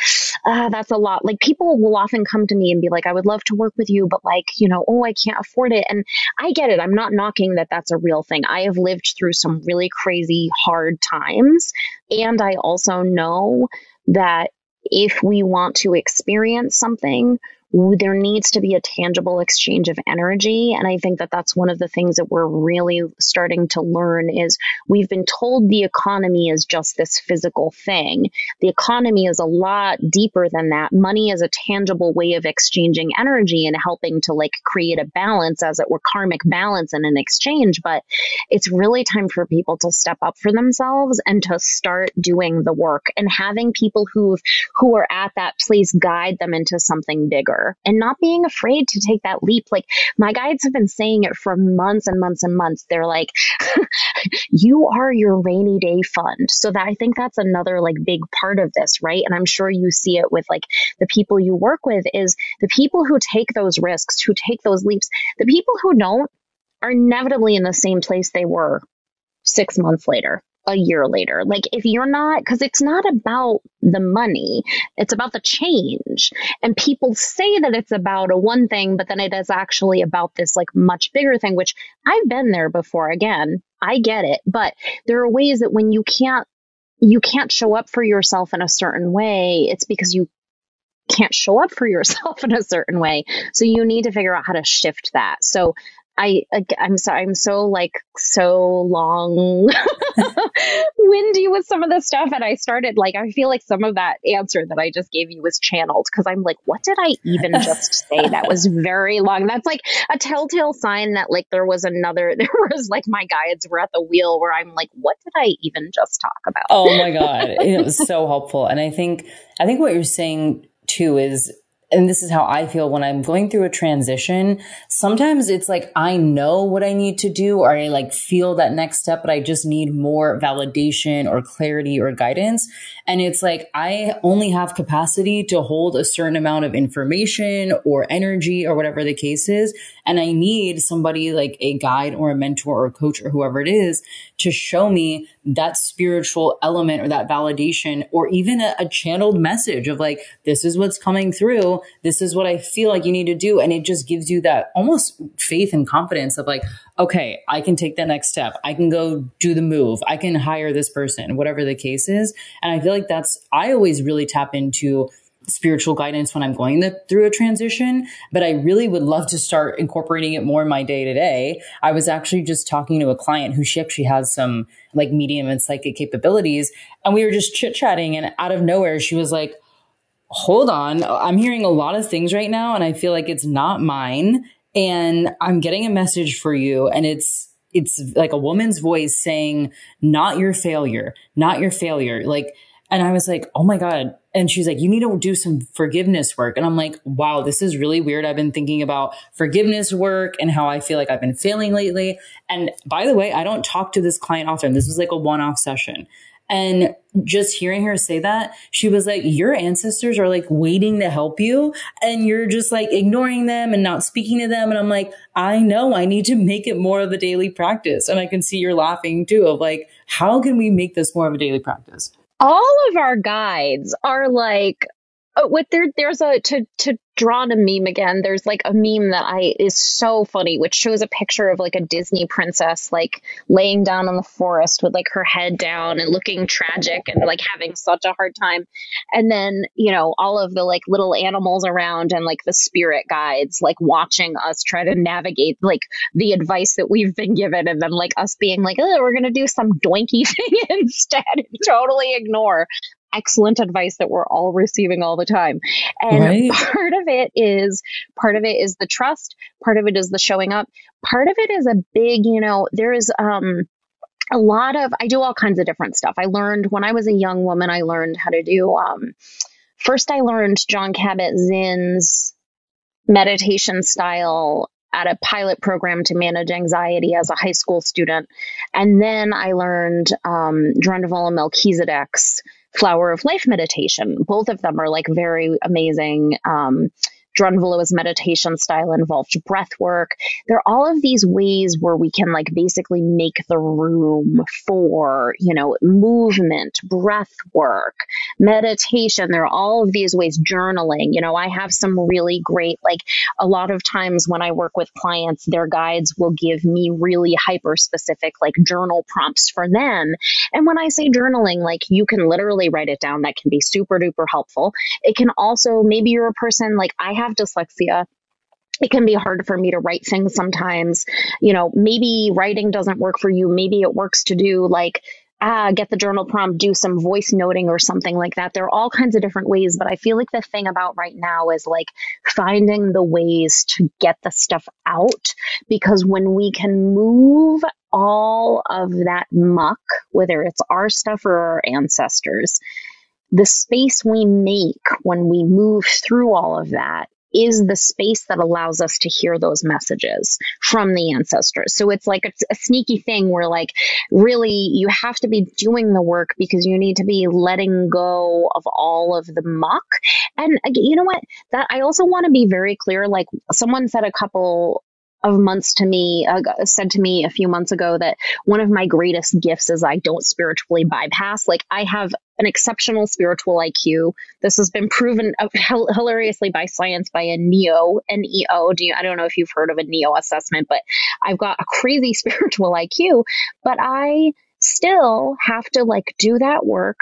uh, that's a lot. Like people will often come to me and be like i would love to work with you but like you know oh i can't afford it. And i get it. I'm not knocking that that's a real thing. I have lived through some really crazy hard times. And i also know that if we want to experience something there needs to be a tangible exchange of energy. And i think that that's one of the things that we're really starting to learn is we've been told the economy is just this physical thing. The economy is a lot deeper than that. Money is a tangible way of exchanging energy and helping to like create a balance as it were karmic balance in an exchange. But it's really time for people to step up for themselves and to start doing the work and having people who who are at that place guide them into something bigger and not being afraid to take that leap. Like my guides have been saying it for months and months and months. They're like, <laughs> you are your rainy day fund. So that I think that's another like big part of this, right? And I'm sure you see it with like the people you work with is the people who take those risks, who take those leaps, the people who don't are inevitably in the same place they were six months later a year later. Like if you're not, because it's not about the money, it's about the change. And people say that it's about a one thing, but then it is actually about this like much bigger thing, which I've been there before. Again, I get it, but there are ways that when you can't you can't show up for yourself in a certain way, it's because you can't show up for yourself <laughs> in a certain way. So you need to figure out how to shift that. So I I'm so I'm so like so long <laughs> windy with some of the stuff and I started like I feel like some of that answer that I just gave you was channeled because I'm like what did I even just say? That was very long. That's like a telltale sign that like there was another <laughs> there was like my guides were at the wheel where I'm like what did I even just talk about? Oh my god. It was so helpful. And I think I think what you're saying too is and this is how I feel when I'm going through a transition. Sometimes it's like I know what I need to do or I like feel that next step, but I just need more validation or clarity or guidance. And it's like I only have capacity to hold a certain amount of information or energy or whatever the case is. And I need somebody like a guide or a mentor or a coach or whoever it is to show me that spiritual element or that validation or even a, a channeled message of like, this is what's coming through. This is what I feel like you need to do. And it just gives you that almost faith and confidence of like, okay, I can take that next step. I can go do the move. I can hire this person, whatever the case is. And I feel like that's, I always really tap into spiritual guidance when I'm going the, through a transition, but I really would love to start incorporating it more in my day to day. I was actually just talking to a client who she actually has some like medium and psychic capabilities, and we were just chit chatting, and out of nowhere, she was like, Hold on, I'm hearing a lot of things right now, and I feel like it's not mine. And I'm getting a message for you, and it's it's like a woman's voice saying, not your failure, not your failure. Like, and I was like, oh my God. And she's like, you need to do some forgiveness work. And I'm like, wow, this is really weird. I've been thinking about forgiveness work and how I feel like I've been failing lately. And by the way, I don't talk to this client often. This was like a one off session. And just hearing her say that, she was like, your ancestors are like waiting to help you and you're just like ignoring them and not speaking to them. And I'm like, I know I need to make it more of a daily practice. And I can see you're laughing too of like, how can we make this more of a daily practice? All of our guides are like oh, what there there's a to to draw on a meme again there's like a meme that i is so funny which shows a picture of like a disney princess like laying down in the forest with like her head down and looking tragic and like having such a hard time. And then you know all of the like little animals around and like the spirit guides like watching us try to navigate like the advice that we've been given and then like us being like oh we're gonna do some doinky <laughs> thing instead and totally ignore excellent advice that we're all receiving all the time. And right. part of it is part of it is the trust, part of it is the showing up, part of it is a big, you know, there is um a lot of I do all kinds of different stuff. I learned when I was a young woman, I learned how to do um first I learned Jon Kabat-Zinn's meditation style at a pilot program to manage anxiety as a high school student. And then I learned um, Drunvalo Melchizedek's Flower of Life meditation. Both of them are like very amazing. Um, Drunvalo's meditation style involved breath work. There are all of these ways where we can like basically make the room for, you know, movement, breath work, meditation. There are all of these ways, journaling. You know, I have some really great, like a lot of times when I work with clients, their guides will give me really hyper specific, like journal prompts for them. And when I say journaling, like you can literally write it down. That can be super duper helpful. It can also, maybe you're a person like I have dyslexia it can be hard for me to write things sometimes. You know, maybe writing doesn't work for you. Maybe it works to do like, ah, get the journal prompt, do some voice noting or something like that. There are all kinds of different ways, but I feel like the thing about right now is like finding the ways to get the stuff out because when we can move all of that muck, whether it's our stuff or our ancestors, the space we make when we move through all of that is the space that allows us to hear those messages from the ancestors. So it's like a, a, sneaky thing where like really you have to be doing the work because you need to be letting go of all of the muck. And you know what? That I also want to be very clear. Like someone said a couple of months to me uh, said to me a few months ago that one of my greatest gifts is I don't spiritually bypass. Like I have an exceptional spiritual IQ. This has been proven uh, hilariously by science by a NEO, N-E-O. Do you, I don't know if you've heard of a NEO assessment, but I've got a crazy <laughs> spiritual IQ, but I still have to like do that work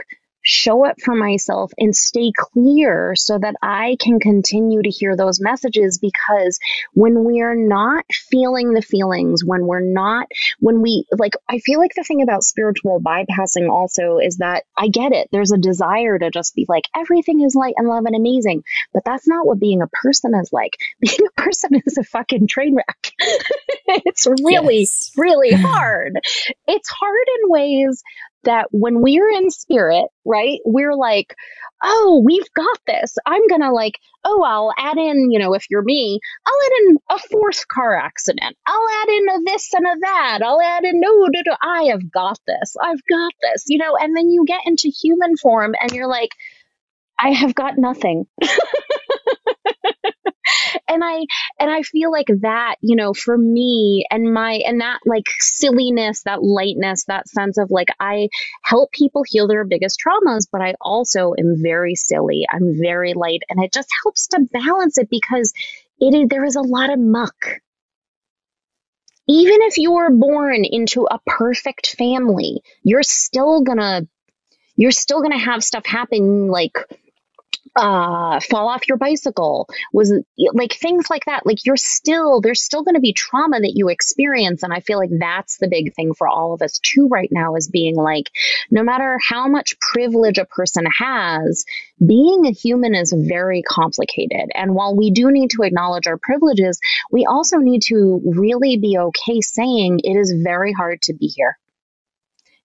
show up for myself and stay clear so that I can continue to hear those messages because when we're not feeling the feelings, when we're not, when we like, I feel like the thing about spiritual bypassing also is that I get it. There's a desire to just be like, everything is light and love and amazing. But that's not what being a person is like. <laughs> Being a person is a fucking train wreck. <laughs> it's really, yes. really hard. It's hard in ways that when we're in spirit, right, we're like, oh, we've got this. I'm going to like, oh, I'll add in, you know, if you're me, I'll add in a fourth car accident. I'll add in a this and a that. I'll add in, no, no, no, I have got this. I've got this, you know, and then you get into human form and you're like, I have got nothing. <laughs> and I and I feel like that, you know, for me and my and that like silliness, that lightness, that sense of like I help people heal their biggest traumas, but I also am very silly. I'm very light and it just helps to balance it because it is, there is a lot of muck. Even if you were born into a perfect family, you're still gonna you're still gonna have stuff happen like uh, fall off your bicycle was like things like that. Like you're still there's still going to be trauma that you experience and i feel like that's the big thing for all of us too right now is being like no matter how much privilege a person has being a human is very complicated. And while we do need to acknowledge our privileges we also need to really be okay saying it is very hard to be here.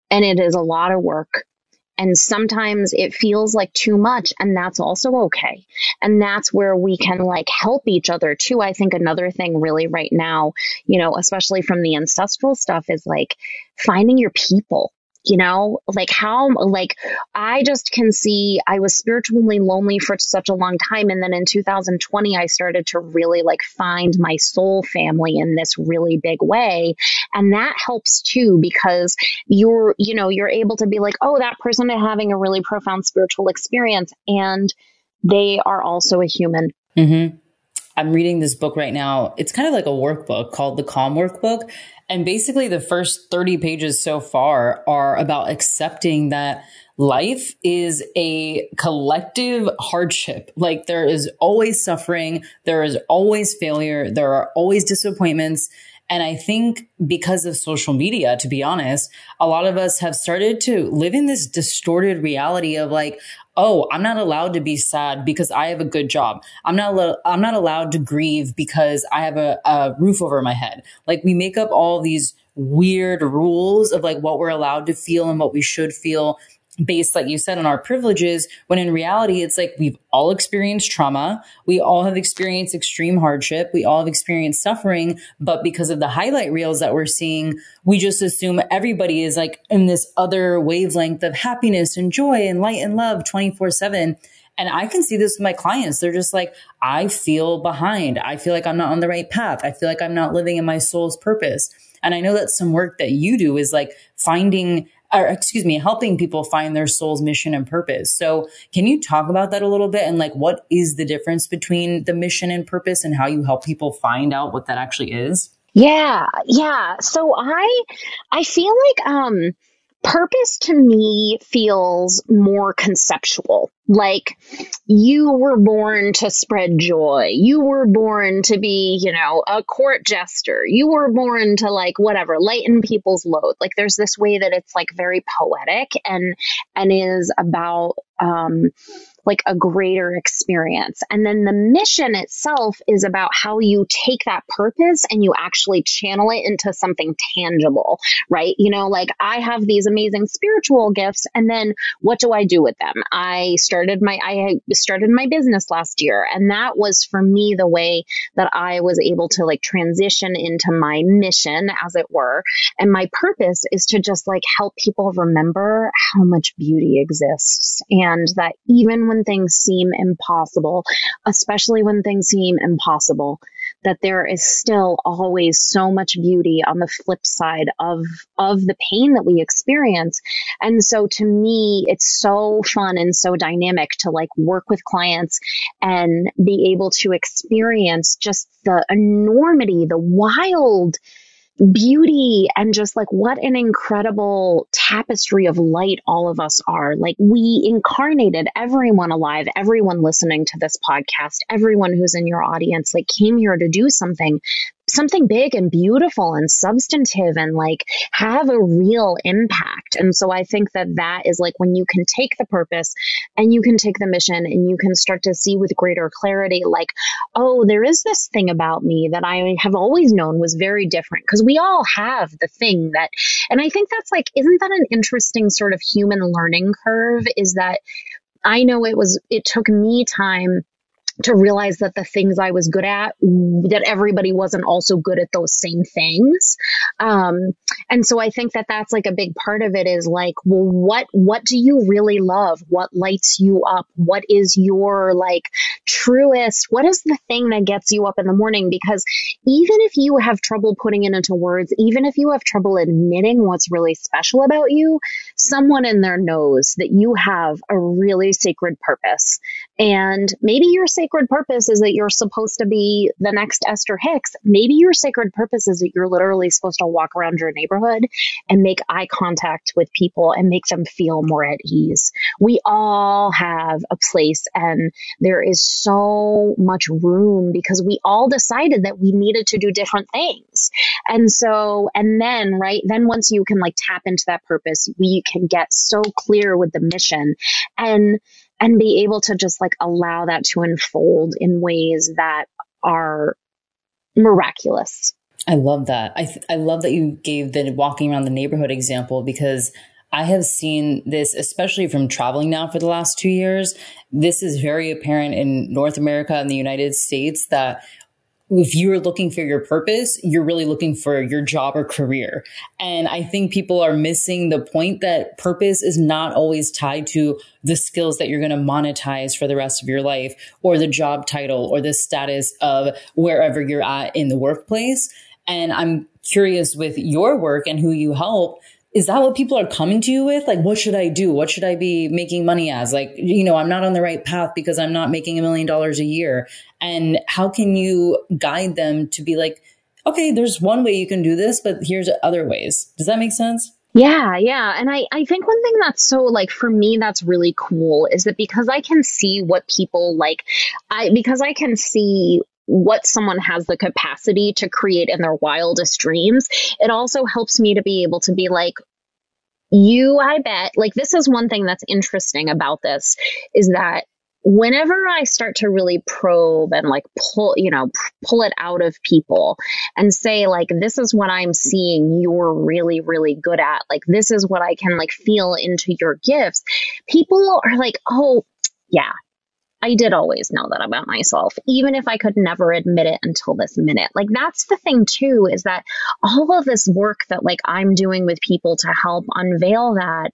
And it is a lot of work and sometimes it feels like too much, and that's also okay. And that's where we can like help each other too. I think another thing really right now, you know, especially from the ancestral stuff, is like finding your people you know like how like i just can see i was spiritually lonely for such a long time. And then in 2020 i started to really like find my soul family in this really big way. And that helps too because you're you know you're able to be like oh that person is having a really profound spiritual experience. And they are also a human. Mm-hmm. I'm reading this book right now. It's kind of like a workbook called the Calm Workbook. And basically, the first 30 pages so far are about accepting that life is a collective hardship. Like there is always suffering, there is always failure, there are always disappointments. And I think because of social media, to be honest, a lot of us have started to live in this distorted reality of like, oh, I'm not allowed to be sad because I have a good job. I'm not, I'm not allowed to grieve because I have a, a roof over my head. Like we make up all these weird rules of like what we're allowed to feel and what we should feel based, like you said, on our privileges, when in reality, it's like we've all experienced trauma. We all have experienced extreme hardship. We all have experienced suffering. But because of the highlight reels that we're seeing, we just assume everybody is like in this other wavelength of happiness and joy and light and love 24 7. And I can see this with my clients. They're just like, I feel behind. I feel like I'm not on the right path. I feel like I'm not living in my soul's purpose. And I know that some work that you do is like finding or excuse me, helping people find their soul's mission and purpose. So can you talk about that a little bit and like what is the difference between the mission and purpose and how you help people find out what that actually is? Yeah, yeah. So I I feel like um purpose to me feels more conceptual. Like you were born to spread joy. You were born to be, you know, a court jester. You were born to like whatever, lighten people's load. Like there's this way that it's like very poetic and and is about um like a greater experience. And then the mission itself is about how you take that purpose and you actually channel it into something tangible, right? You know, like I have these amazing spiritual gifts and then what do I do with them? I started my I started my business last year and that was for me the way that I was able to like transition into my mission as it were. And my purpose is to just like help people remember how much beauty exists and that even when things seem impossible, especially when things seem impossible, that there is still always so much beauty on the flip side of of the pain that we experience. And so to me, it's so fun and so dynamic to like work with clients and be able to experience just the enormity, the wild beauty and just like what an incredible tapestry of light all of us are. Like we incarnated everyone alive, everyone listening to this podcast, everyone who's in your audience, like came here to do something something big and beautiful and substantive and like have a real impact. And so I think that that is like when you can take the purpose and you can take the mission and you can start to see with greater clarity, like, oh, there is this thing about me that I have always known was very different because we all have the thing that, and I think that's like, isn't that an interesting sort of human learning curve? Is that I know it was, it took me time to realize that the things I was good at, that everybody wasn't also good at those same things. Um, and so I think that that's like a big part of it is like, well, what, what do you really love? What lights you up? What is your like truest? What is the thing that gets you up in the morning? Because even if you have trouble putting it into words, even if you have trouble admitting what's really special about you, someone in there knows that you have a really sacred purpose. And maybe your sacred purpose is that you're supposed to be the next Esther Hicks. Maybe your sacred purpose is that you're literally supposed to walk around your neighborhood and make eye contact with people and make them feel more at ease. We all have a place and there is so much room because we all decided that we needed to do different things. And so, and then, right, then once you can like tap into that purpose, we can get so clear with the mission and and be able to just like allow that to unfold in ways that are miraculous. I love that. I th- I love that you gave the walking around the neighborhood example because I have seen this, especially from traveling now for the last two years. This is very apparent in North America and the United States that if you're looking for your purpose, you're really looking for your job or career. And I think people are missing the point that purpose is not always tied to the skills that you're going to monetize for the rest of your life or the job title or the status of wherever you're at in the workplace. And I'm curious with your work and who you help is that what people are coming to you with? Like, what should I do? What should I be making money as? Like, you know, I'm not on the right path because I'm not making a million dollars a year. And how can you guide them to be like, okay, there's one way you can do this, but here's other ways. Does that make sense? Yeah, yeah. And I, I think one thing that's so like for me that's really cool is that because I can see what people like I because I can see what someone has the capacity to create in their wildest dreams, it also helps me to be able to be like, you, I bet, like, this is one thing that's interesting about this is that whenever I start to really probe and like pull, you know, pull it out of people and say, like, this is what I'm seeing you're really, really good at, like, this is what I can like feel into your gifts, people are like, oh, yeah, I did always know that about myself, even if I could never admit it until this minute. Like, that's the thing, too, is that all of this work that, like, I'm doing with people to help unveil that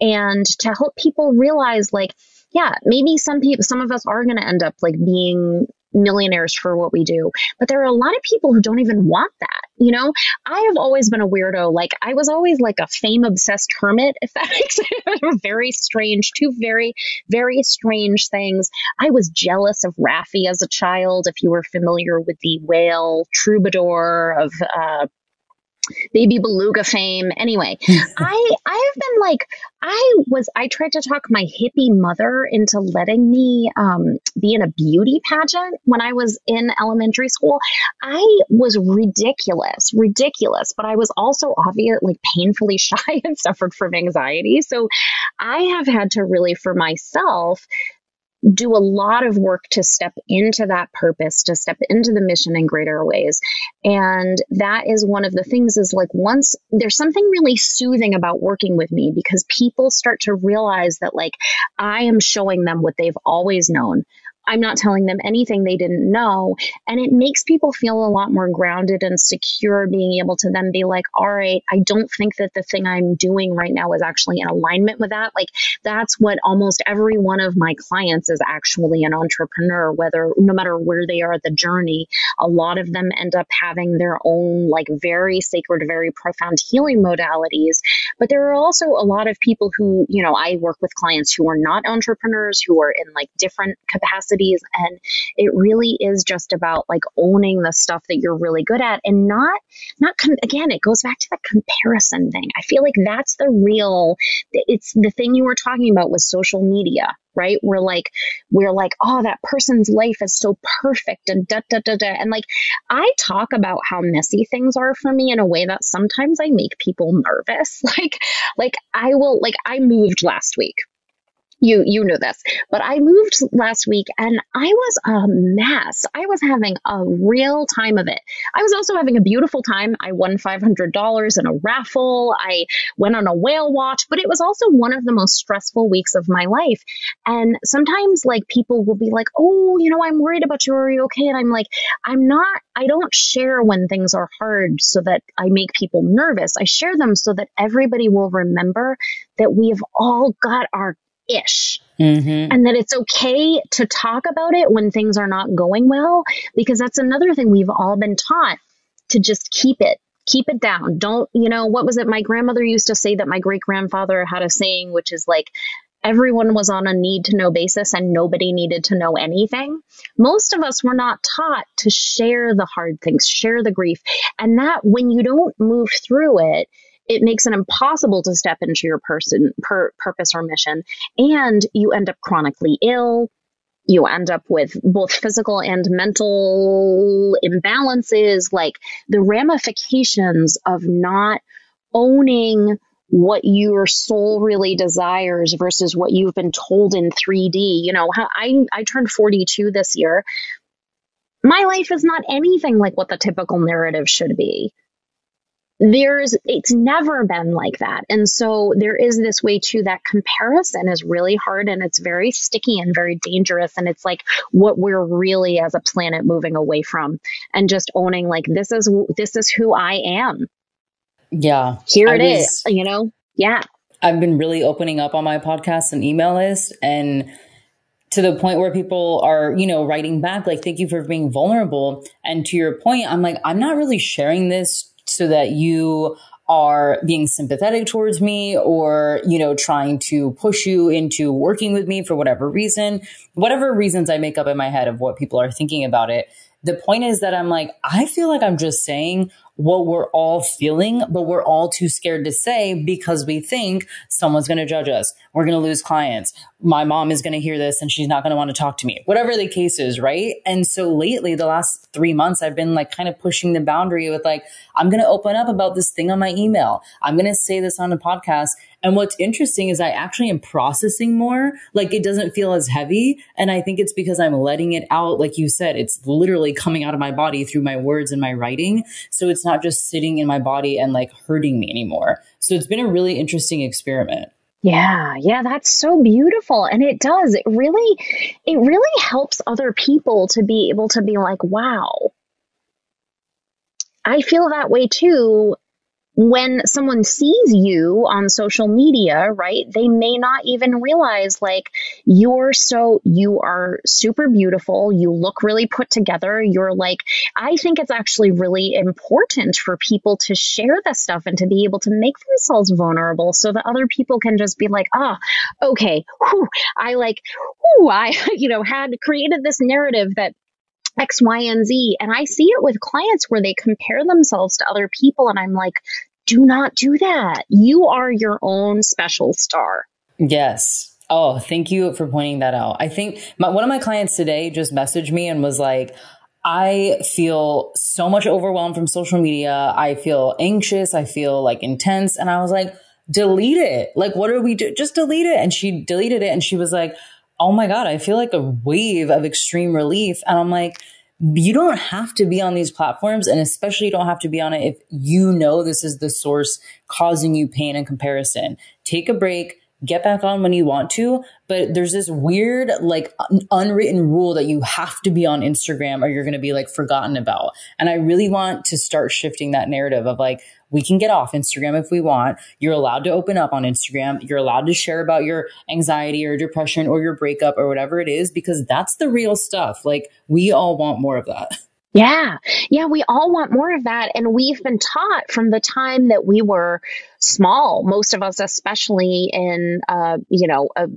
and to help people realize, like, yeah, maybe some people, some of us are going to end up like being millionaires for what we do. But there are a lot of people who don't even want that. You know, I have always been a weirdo. Like I was always like a fame obsessed hermit, if that <laughs> makes sense. very strange, two very, very strange things. I was jealous of Raffi as a child. If you were familiar with the whale troubadour of uh, baby beluga fame. Anyway, <laughs> I I have been like I was I tried to talk my hippie mother into letting me um, be in a beauty pageant when I was in elementary school. I was ridiculous, ridiculous, but I was also obviously like painfully <laughs> shy and suffered from anxiety. So I have had to really for myself do a lot of work to step into that purpose, to step into the mission in greater ways. And that is one of the things is like once there's something really soothing about working with me because people start to realize that like I am showing them what they've always known. I'm not telling them anything they didn't know. And it makes people feel a lot more grounded and secure being able to then be like, all right, I don't think that the thing I'm doing right now is actually in alignment with that. Like that's what almost every one of my clients is actually an entrepreneur, whether no matter where they are at the journey, a lot of them end up having their own like very sacred, very profound healing modalities. But there are also a lot of people who, you know, I work with clients who are not entrepreneurs, who are in like different capacities capacities. And it really is just about like owning the stuff that you're really good at and not, not, com- again, it goes back to the comparison thing. I feel like that's the real, it's the thing you were talking about with social media, right? We're like, we're like, oh, that person's life is so perfect and da da da da. And like, I talk about how messy things are for me in a way that sometimes I make people nervous. <laughs> Like, like I will, like, I moved last week, you you know this but i moved last week and i was a mess. I was having a real time of it. I was also having a beautiful time. I won $500 in a raffle. I went on a whale watch but it was also one of the most stressful weeks of my life. And sometimes like people will be like oh you know i'm worried about you. Are you okay? And i'm like i'm not. I don't share when things are hard so that i make people nervous. I share them so that everybody will remember that we've all got our ish. Mm-hmm. And that it's okay to talk about it when things are not going well, because that's another thing we've all been taught to just keep it, keep it down. Don't, you know, what was it? My grandmother used to say that my great grandfather had a saying, which is like, everyone was on a need to know basis and nobody needed to know anything. Most of us were not taught to share the hard things, share the grief. And that when you don't move through it, it makes it impossible to step into your person per, purpose or mission and you end up chronically ill you end up with both physical and mental imbalances like the ramifications of not owning what your soul really desires versus what you've been told in 3D. You know, I I turned 42 this year. My life is not anything like what the typical narrative should be there's it's never been like that. And so there is this way too that comparison is really hard and it's very sticky and very dangerous. And it's like what we're really as a planet moving away from and just owning like this is this is who i am. Yeah. Here it was, is. you know? Yeah. I've been really opening up on my podcast and email list and to the point where people are, you know, writing back, like, thank you for being vulnerable. And to your point, I'm like, I'm not really sharing this so that you are being sympathetic towards me or, you know, trying to push you into working with me for whatever reason, whatever reasons I make up in my head of what people are thinking about it. The point is that I'm like, I feel like I'm just saying what we're all feeling, but we're all too scared to say because we think someone's going to judge us. We're going to lose clients. My mom is going to hear this and she's not going to want to talk to me, whatever the case is. Right. And so lately, the last three months, I've been like kind of pushing the boundary with like, I'm going to open up about this thing on my email. I'm going to say this on a podcast and what's interesting is I actually am processing more. Like it doesn't feel as heavy. And I think it's because I'm letting it out. Like you said, it's literally coming out of my body through my words and my writing. So it's not just sitting in my body and like hurting me anymore. So it's been a really interesting experiment. Yeah, yeah, that's so beautiful. And it does. It really it really helps other people to be able to be like, wow. I feel that way too when someone sees you on social media, right, they may not even realize like you're so, you are super beautiful. You look really put together. You're like, I think it's actually really important for people to share this stuff and to be able to make themselves vulnerable so that other people can just be like, ah, oh, okay, whew, I like, whew, I, <laughs> you know, had created this narrative that X, Y, and Z. And I see it with clients where they compare themselves to other people. And I'm like, do not do that. You are your own special star. Yes. Oh, thank you for pointing that out. I think my, one of my clients today just messaged me and was like, I feel so much overwhelmed from social media. I feel anxious. I feel like intense. And I was like, delete it. Like, what are we do? Just delete it. And she deleted it and she was like, Oh my God, I feel like a wave of extreme relief. And I'm like, you don't have to be on these platforms and especially you don't have to be on it if you know this is the source causing you pain and comparison. Take a break, get back on when you want to, but there's this weird like un- unwritten rule that you have to be on Instagram or you're going to be like forgotten about. And I really want to start shifting that narrative of like we can get off Instagram if we want. You're allowed to open up on Instagram. You're allowed to share about your anxiety or depression or your breakup or whatever it is, because that's the real stuff. Like we all want more of that. <laughs> Yeah. Yeah. We all want more of that. And we've been taught from the time that we were small, most of us, especially in, uh, you know, a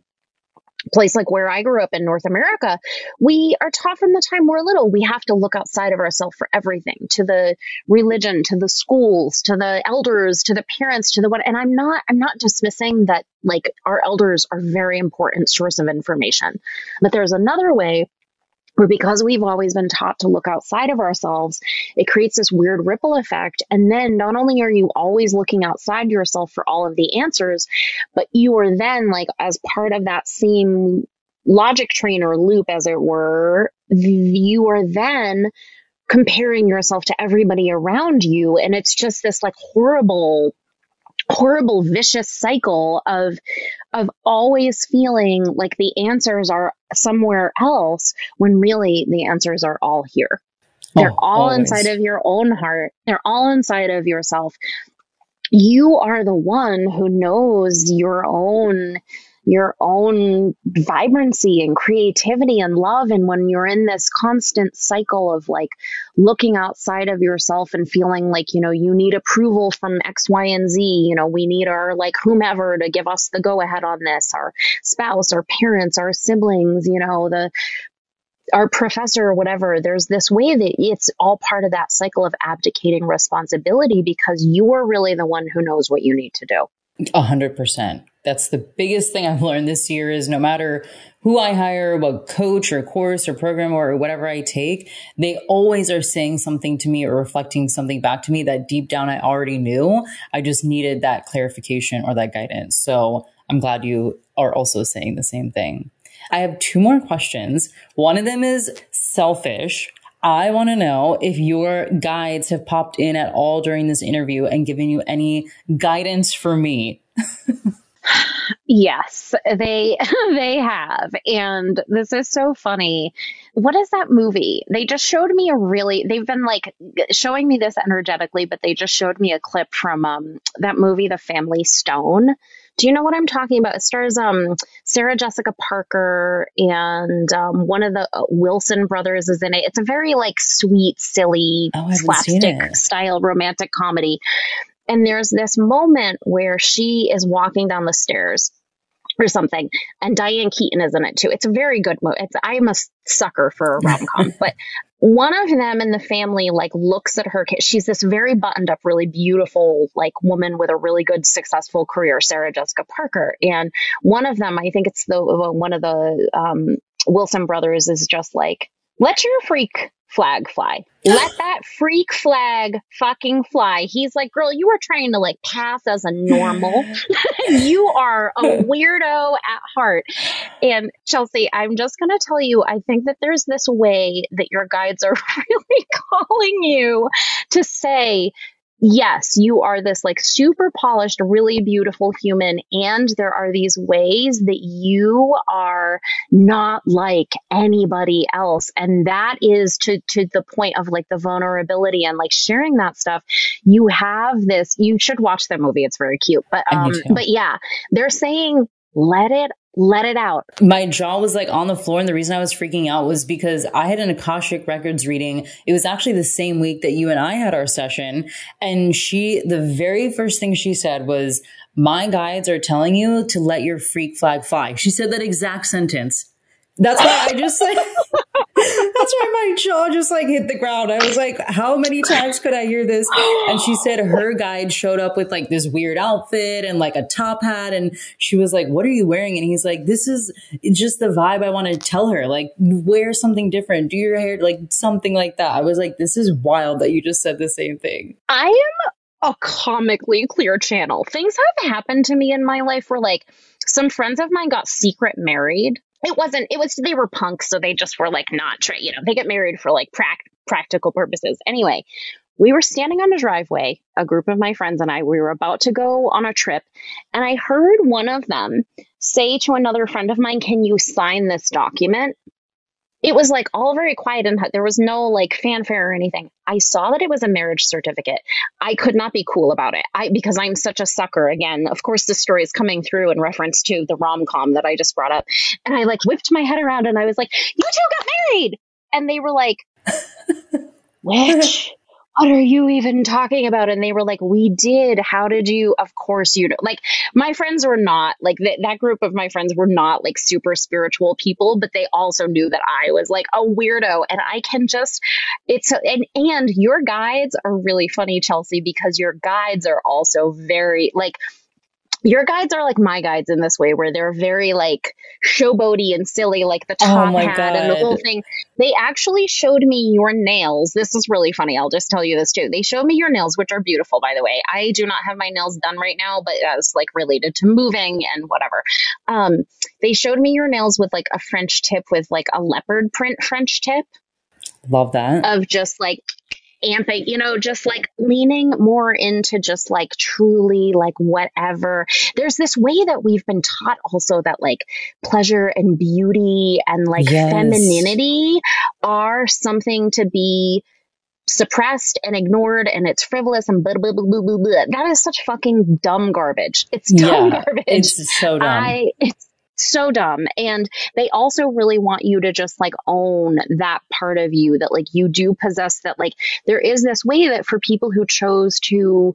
place like where I grew up in North America, we are taught from the time we're little, we have to look outside of ourselves for everything to the religion, to the schools, to the elders, to the parents, to the what. And I'm not, I'm not dismissing that like our elders are very important source of information, but there's another way where because we've always been taught to look outside of ourselves, it creates this weird ripple effect. And then not only are you always looking outside yourself for all of the answers, but you are then like as part of that same logic train or loop, as it were, you are then comparing yourself to everybody around you. And it's just this like horrible horrible vicious cycle of of always feeling like the answers are somewhere else when really the answers are all here. They're oh, all always. inside of your own heart. They're all inside of yourself. You are the one who knows your own your own vibrancy and creativity and love. And when you're in this constant cycle of like looking outside of yourself and feeling like, you know, you need approval from X, Y, and Z, you know, we need our like whomever to give us the go ahead on this, our spouse, our parents, our siblings, you know, the our professor or whatever, there's this way that it's all part of that cycle of abdicating responsibility because you're really the one who knows what you need to do. A hundred percent. That's the biggest thing I've learned this year is no matter who I hire, what coach or course or program or whatever I take, they always are saying something to me or reflecting something back to me that deep down I already knew. I just needed that clarification or that guidance. So I'm glad you are also saying the same thing. I have two more questions. One of them is selfish. I want to know if your guides have popped in at all during this interview and given you any guidance for me. <laughs> yes, they <laughs> they have. And this is so funny. What is that movie? They just showed me a really they've been like showing me this energetically, but they just showed me a clip from um that movie The Family Stone. Do you know what I'm talking about? It stars um, Sarah Jessica Parker and um, one of the uh, Wilson brothers is in it. It's a very like sweet, silly, oh, slapstick style romantic comedy. And there's this moment where she is walking down the stairs or something. And Diane Keaton is in it too. It's a very good movie. It's, I am a sucker for a rom com, <laughs> but one of them in the family like looks at her. She's this very buttoned up, really beautiful like woman with a really good, successful career, Sarah Jessica Parker. And one of them, I think it's the one of the um, Wilson brothers, is just like, let your freak flag fly. <gasps> Let that freak flag fucking fly. He's like, girl, you are trying to like pass as a normal. <laughs> <laughs> you are a weirdo at heart. And Chelsea, I'm just going to tell you, I think that there's this way that your guides are <laughs> really calling you to say, yes, you are this like super polished, really beautiful human. And there are these ways that you are not like anybody else. And that is to, to the point of like the vulnerability and like sharing that stuff. You have this, you should watch the movie. It's very cute. But, um, but yeah, they're saying, let it let it out. My jaw was like on the floor. And the reason I was freaking out was because I had an Akashic Records reading. It was actually the same week that you and I had our session. And she, the very first thing she said was, my guides are telling you to let your freak flag fly. She said that exact sentence. That's why I just like, <laughs> that's why my jaw just like hit the ground. I was like, how many times could I hear this? And she said her guide showed up with like this weird outfit and like a top hat. And she was like, what are you wearing? And he's like, this is just the vibe I want to tell her. Like, wear something different, do your hair, like something like that. I was like, this is wild that you just said the same thing. I am a comically clear channel. Things have happened to me in my life where like some friends of mine got secret married it wasn't it was they were punks so they just were like not tra- you know they get married for like prac- practical purposes. Anyway we were standing on a driveway a group of my friends and i we were about to go on a trip and i heard one of them say to another friend of mine can you sign this document it was like all very quiet and there was no like fanfare or anything. I saw that it was a marriage certificate. I could not be cool about it. I because I'm such a sucker. Again, of course, this story is coming through in reference to the rom com that I just brought up, and I like whipped my head around and I was like, "You two got married," and they were like, <laughs> "Which?" What are you even talking about? And they were like, we did. How did you? Of course you know. Like my friends were not like th- that group of my friends were not like super spiritual people, but they also knew that I was like a weirdo. And I can just, it's, and, and your guides are really funny, Chelsea, because your guides are also very like, your guides are like my guides in this way, where they're very like showboaty and silly, like the top oh hat God. and the whole thing. They actually showed me your nails. This is really funny. I'll just tell you this too. They showed me your nails, which are beautiful, by the way. I do not have my nails done right now, but as like related to moving and whatever. Um, they showed me your nails with like a French tip with like a leopard print French tip. Love that. Of just like amping, you know, just like leaning more into just like truly like whatever. There's this way that we've been taught also that like pleasure and beauty and like yes. femininity are something to be suppressed and ignored and it's frivolous and blah, blah, blah, blah, blah, blah. That is such fucking dumb garbage. It's dumb yeah, <laughs> garbage. It's so dumb. I, it's so dumb. And they also really want you to just like own that part of you that like you do possess that like there is this way that for people who chose to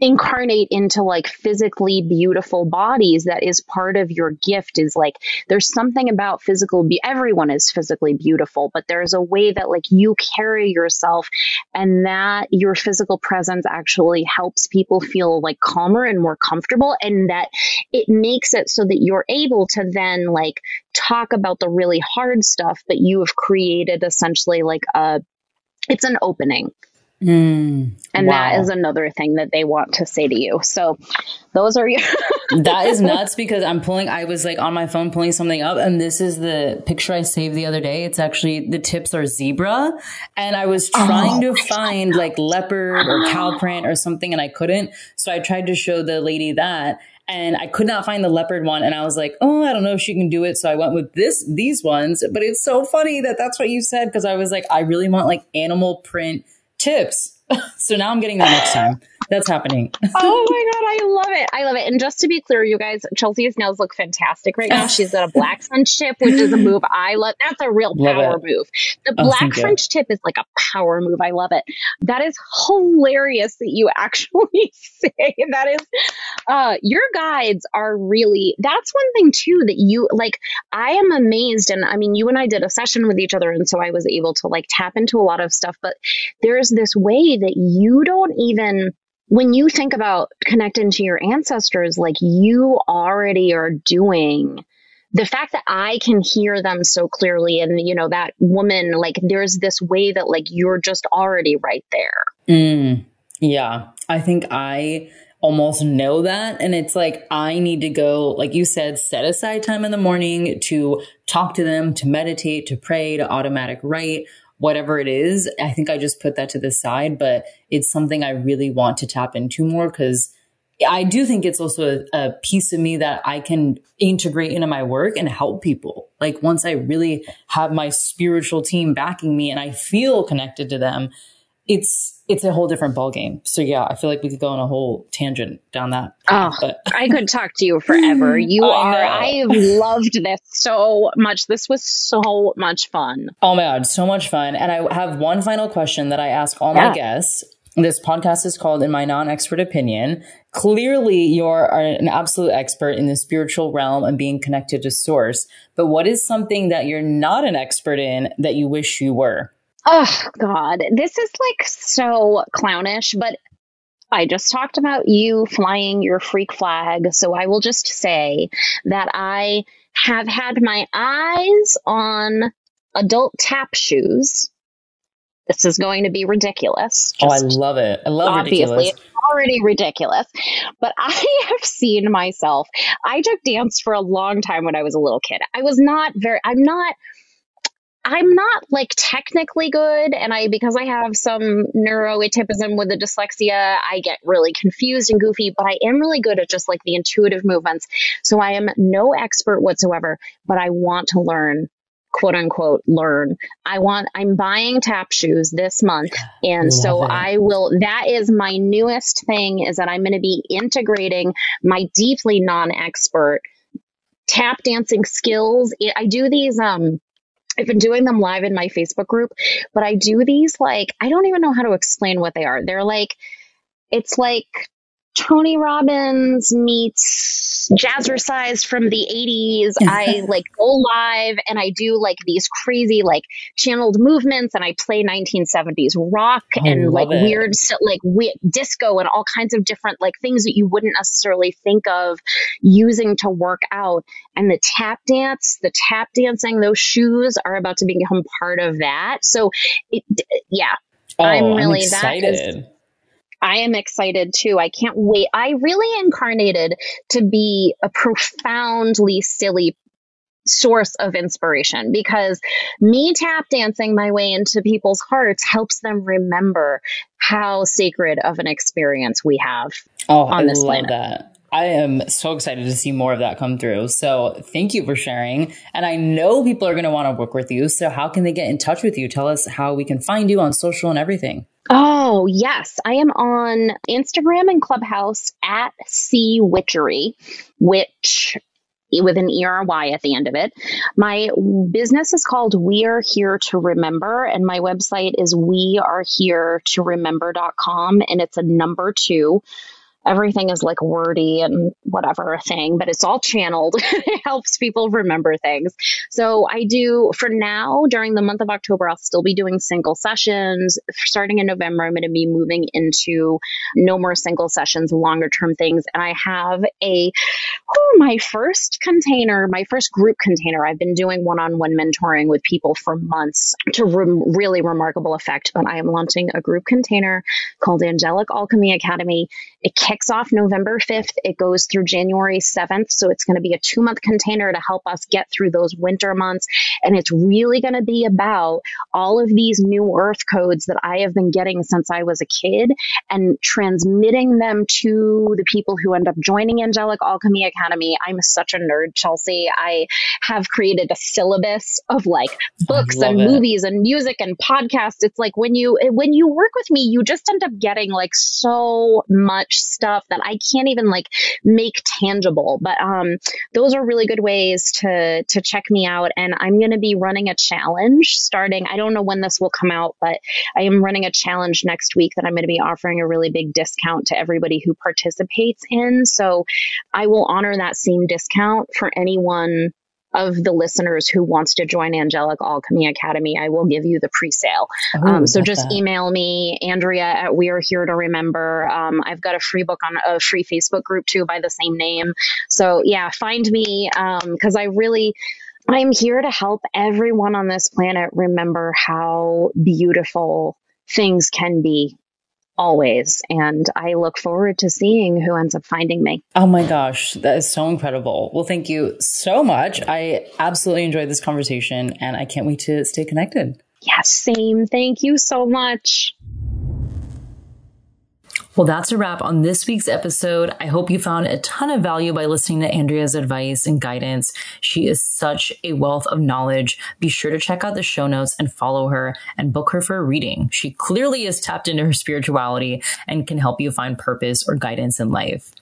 incarnate into like physically beautiful bodies that is part of your gift is like there's something about physical be- everyone is physically beautiful but there's a way that like you carry yourself and that your physical presence actually helps people feel like calmer and more comfortable and that it makes it so that you're able to then like talk about the really hard stuff but you have created essentially like a it's an opening Mm, and wow. that is another thing that they want to say to you. So those are your. <laughs> that is nuts because I'm pulling, I was like on my phone pulling something up and this is the picture I saved the other day. It's actually the tips are zebra. And I was trying oh. to find like leopard or cow <gasps> print or something and I couldn't. So I tried to show the lady that and I could not find the leopard one. And I was like, oh, I don't know if she can do it. So I went with this, these ones. But it's so funny that that's what you said because I was like, I really want like animal print tips. <laughs> so now I'm getting that next time. That's happening. <laughs> oh my <laughs> god, I love it. I love it. And just to be clear, you guys, Chelsea's nails look fantastic right now. She's got a black French tip, which is a move I love. That's a real power move. The oh, black French tip is like a power move. I love it. That is hilarious that you actually say that is uh your guides are really that's one thing too that you like I am amazed and I mean you and I did a session with each other and so I was able to like tap into a lot of stuff, but there's this way that you don't even when you think about connecting to your ancestors, like you already are doing the fact that I can hear them so clearly and you know that woman like there's this way that like you're just already right there. Mm, yeah. I think I almost know that and it's like I need to go like you said set aside time in the morning to talk to them, to meditate, to pray, to automatic write whatever it is. I think I just put that to the side, but it's something I really want to tap into more because I do think it's also a, a, piece of me that I can integrate into my work and help people. Like once I really have my spiritual team backing me and I feel connected to them, it's it's a whole different ballgame. So yeah, I feel like we could go on a whole tangent down that. Path, oh, but. I could talk to you forever. <laughs> You oh, I are. I've loved this so much. This was so much fun. Oh my god, so much fun! And I have one final question that I ask all yeah. my guests. This podcast is called In My Non Expert Opinion. Clearly, you're an absolute expert in the spiritual realm and being connected to source. But what is something that you're not an expert in that you wish you were? Oh God, this is like so clownish, but I just talked about you flying your freak flag, so I will just say that I have had my eyes on adult tap shoes. This is going to be ridiculous. oh, I love it. I love it. obviously, ridiculous. It's already ridiculous. But <laughs> I have seen myself. I took dance for a long time when I was a little kid. I was not very, I'm not I'm not like technically good, and I because I have some neuroatypism with the dyslexia, I get really confused and goofy. But I am really good at just like the intuitive movements. So I am no expert whatsoever, but I want to learn quote unquote learn. I want I'm buying tap shoes this month and Love so it. I will that is my newest thing is that I'm going to be integrating my deeply non-expert tap dancing skills. I do these um I've been doing them live in my Facebook group, but I do these like, I don't even know how to explain what they are. They're like, it's like Tony Robbins meets jazzercise from the 80s. <laughs> I like go live and I do like these crazy like channeled movements and I play 1970s rock and like it. weird like we- disco and all kinds of different like things that you wouldn't necessarily think of using to work out. And the tap dance, the tap dancing, those shoes are about to become part of that. So it, yeah, Oh, I'm really- I'm that is- excited. I am excited too. I can't wait. I really incarnated to be a profoundly silly source of inspiration because me tap dancing my way into people's hearts helps them remember how sacred of an experience we have. Oh, on I this love planet. that. I am so excited to see more of that come through. So thank you for sharing. And I know people are going to want to work with you. So how can they get in touch with you? Tell us how we can find you on social and everything. Oh, yes. I am on Instagram and Clubhouse at C Witchery, which with an ERY at the end of it. My business is called We Are Here to Remember, and my website is weareheretoremember.com, and it's a number two. Everything is like wordy and whatever thing, but it's all channeled. <laughs> it helps people remember things. So I do for now during the month of October, I'll still be doing single sessions. Starting in November, I'm going to be moving into no more single sessions, longer term things. And I have a, oh, my first container, my first group container. I've been doing one on one mentoring with people for months to rem- really remarkable effect. But I am launching a group container called Angelic Alchemy Academy. It kicks off November 5th. It goes through January 7th. So it's going to be a two month container to help us get through those winter months. And it's really going to be about all of these new earth codes that I have been getting since I was a kid and transmitting them to the people who end up joining Angelic Alchemy Academy. I'm such a nerd, Chelsea. I have created a syllabus of like books and it. movies and music and podcasts. It's like when you when you work with me, you just end up getting like so much stuff that I can't even like make tangible. But um those are really good ways to to check me out and i'm going to be running a challenge starting i don't know when this will come out but i am running a challenge next week that i'm going to be offering a really big discount to everybody who participates in so i will honor that same discount for anyone of the listeners who wants to join Angelic Alchemy Academy, I will give you the pre-sale. Ooh, Um, so just that. email me, Andrea at We Are Here to Remember. Um, I've got a free book on a free Facebook group too by the same name. So yeah, find me because I really. I'm here to help everyone on this planet remember how beautiful things can be always. And I look forward to seeing who ends up finding me. Oh my gosh, that is so incredible. Well, thank you so much. I absolutely enjoyed this conversation and I can't wait to stay connected. Yes, same. Thank you so much. Well, that's a wrap on this week's episode. I hope you found a ton of value by listening to Andrea's advice and guidance. She is such a wealth of knowledge. Be sure to check out the show notes and follow her and book her for a reading. She clearly is tapped into her spirituality and can help you find purpose or guidance in life.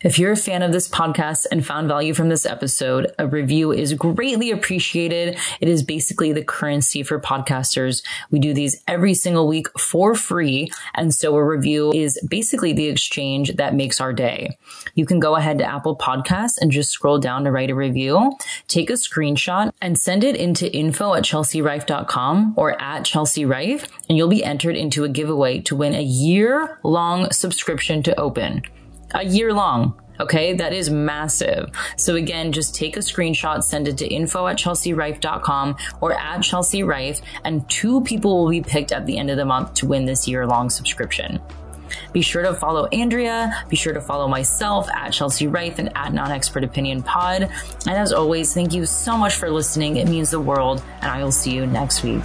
If you're a fan of this podcast and found value from this episode, a review is greatly appreciated. It is basically the currency for podcasters. We do these every single week for free. And so a review is basically the exchange that makes our day. You can go ahead to Apple Podcasts and just scroll down to write a review, take a screenshot and send it into info at chelsearife.com or at Chelsea Rife, and you'll be entered into a giveaway to win a year long subscription to open a year long. Okay, that is massive. So again, just take a screenshot, send it to info at chelsearife.com or at Chelsea Rife, and two people will be picked at the end of the month to win this year long subscription. Be sure to follow Andrea. Be sure to follow myself at Chelsea Rife and at Non Expert Opinion Pod. And as always, thank you so much for listening. It means the world, and I will see you next week.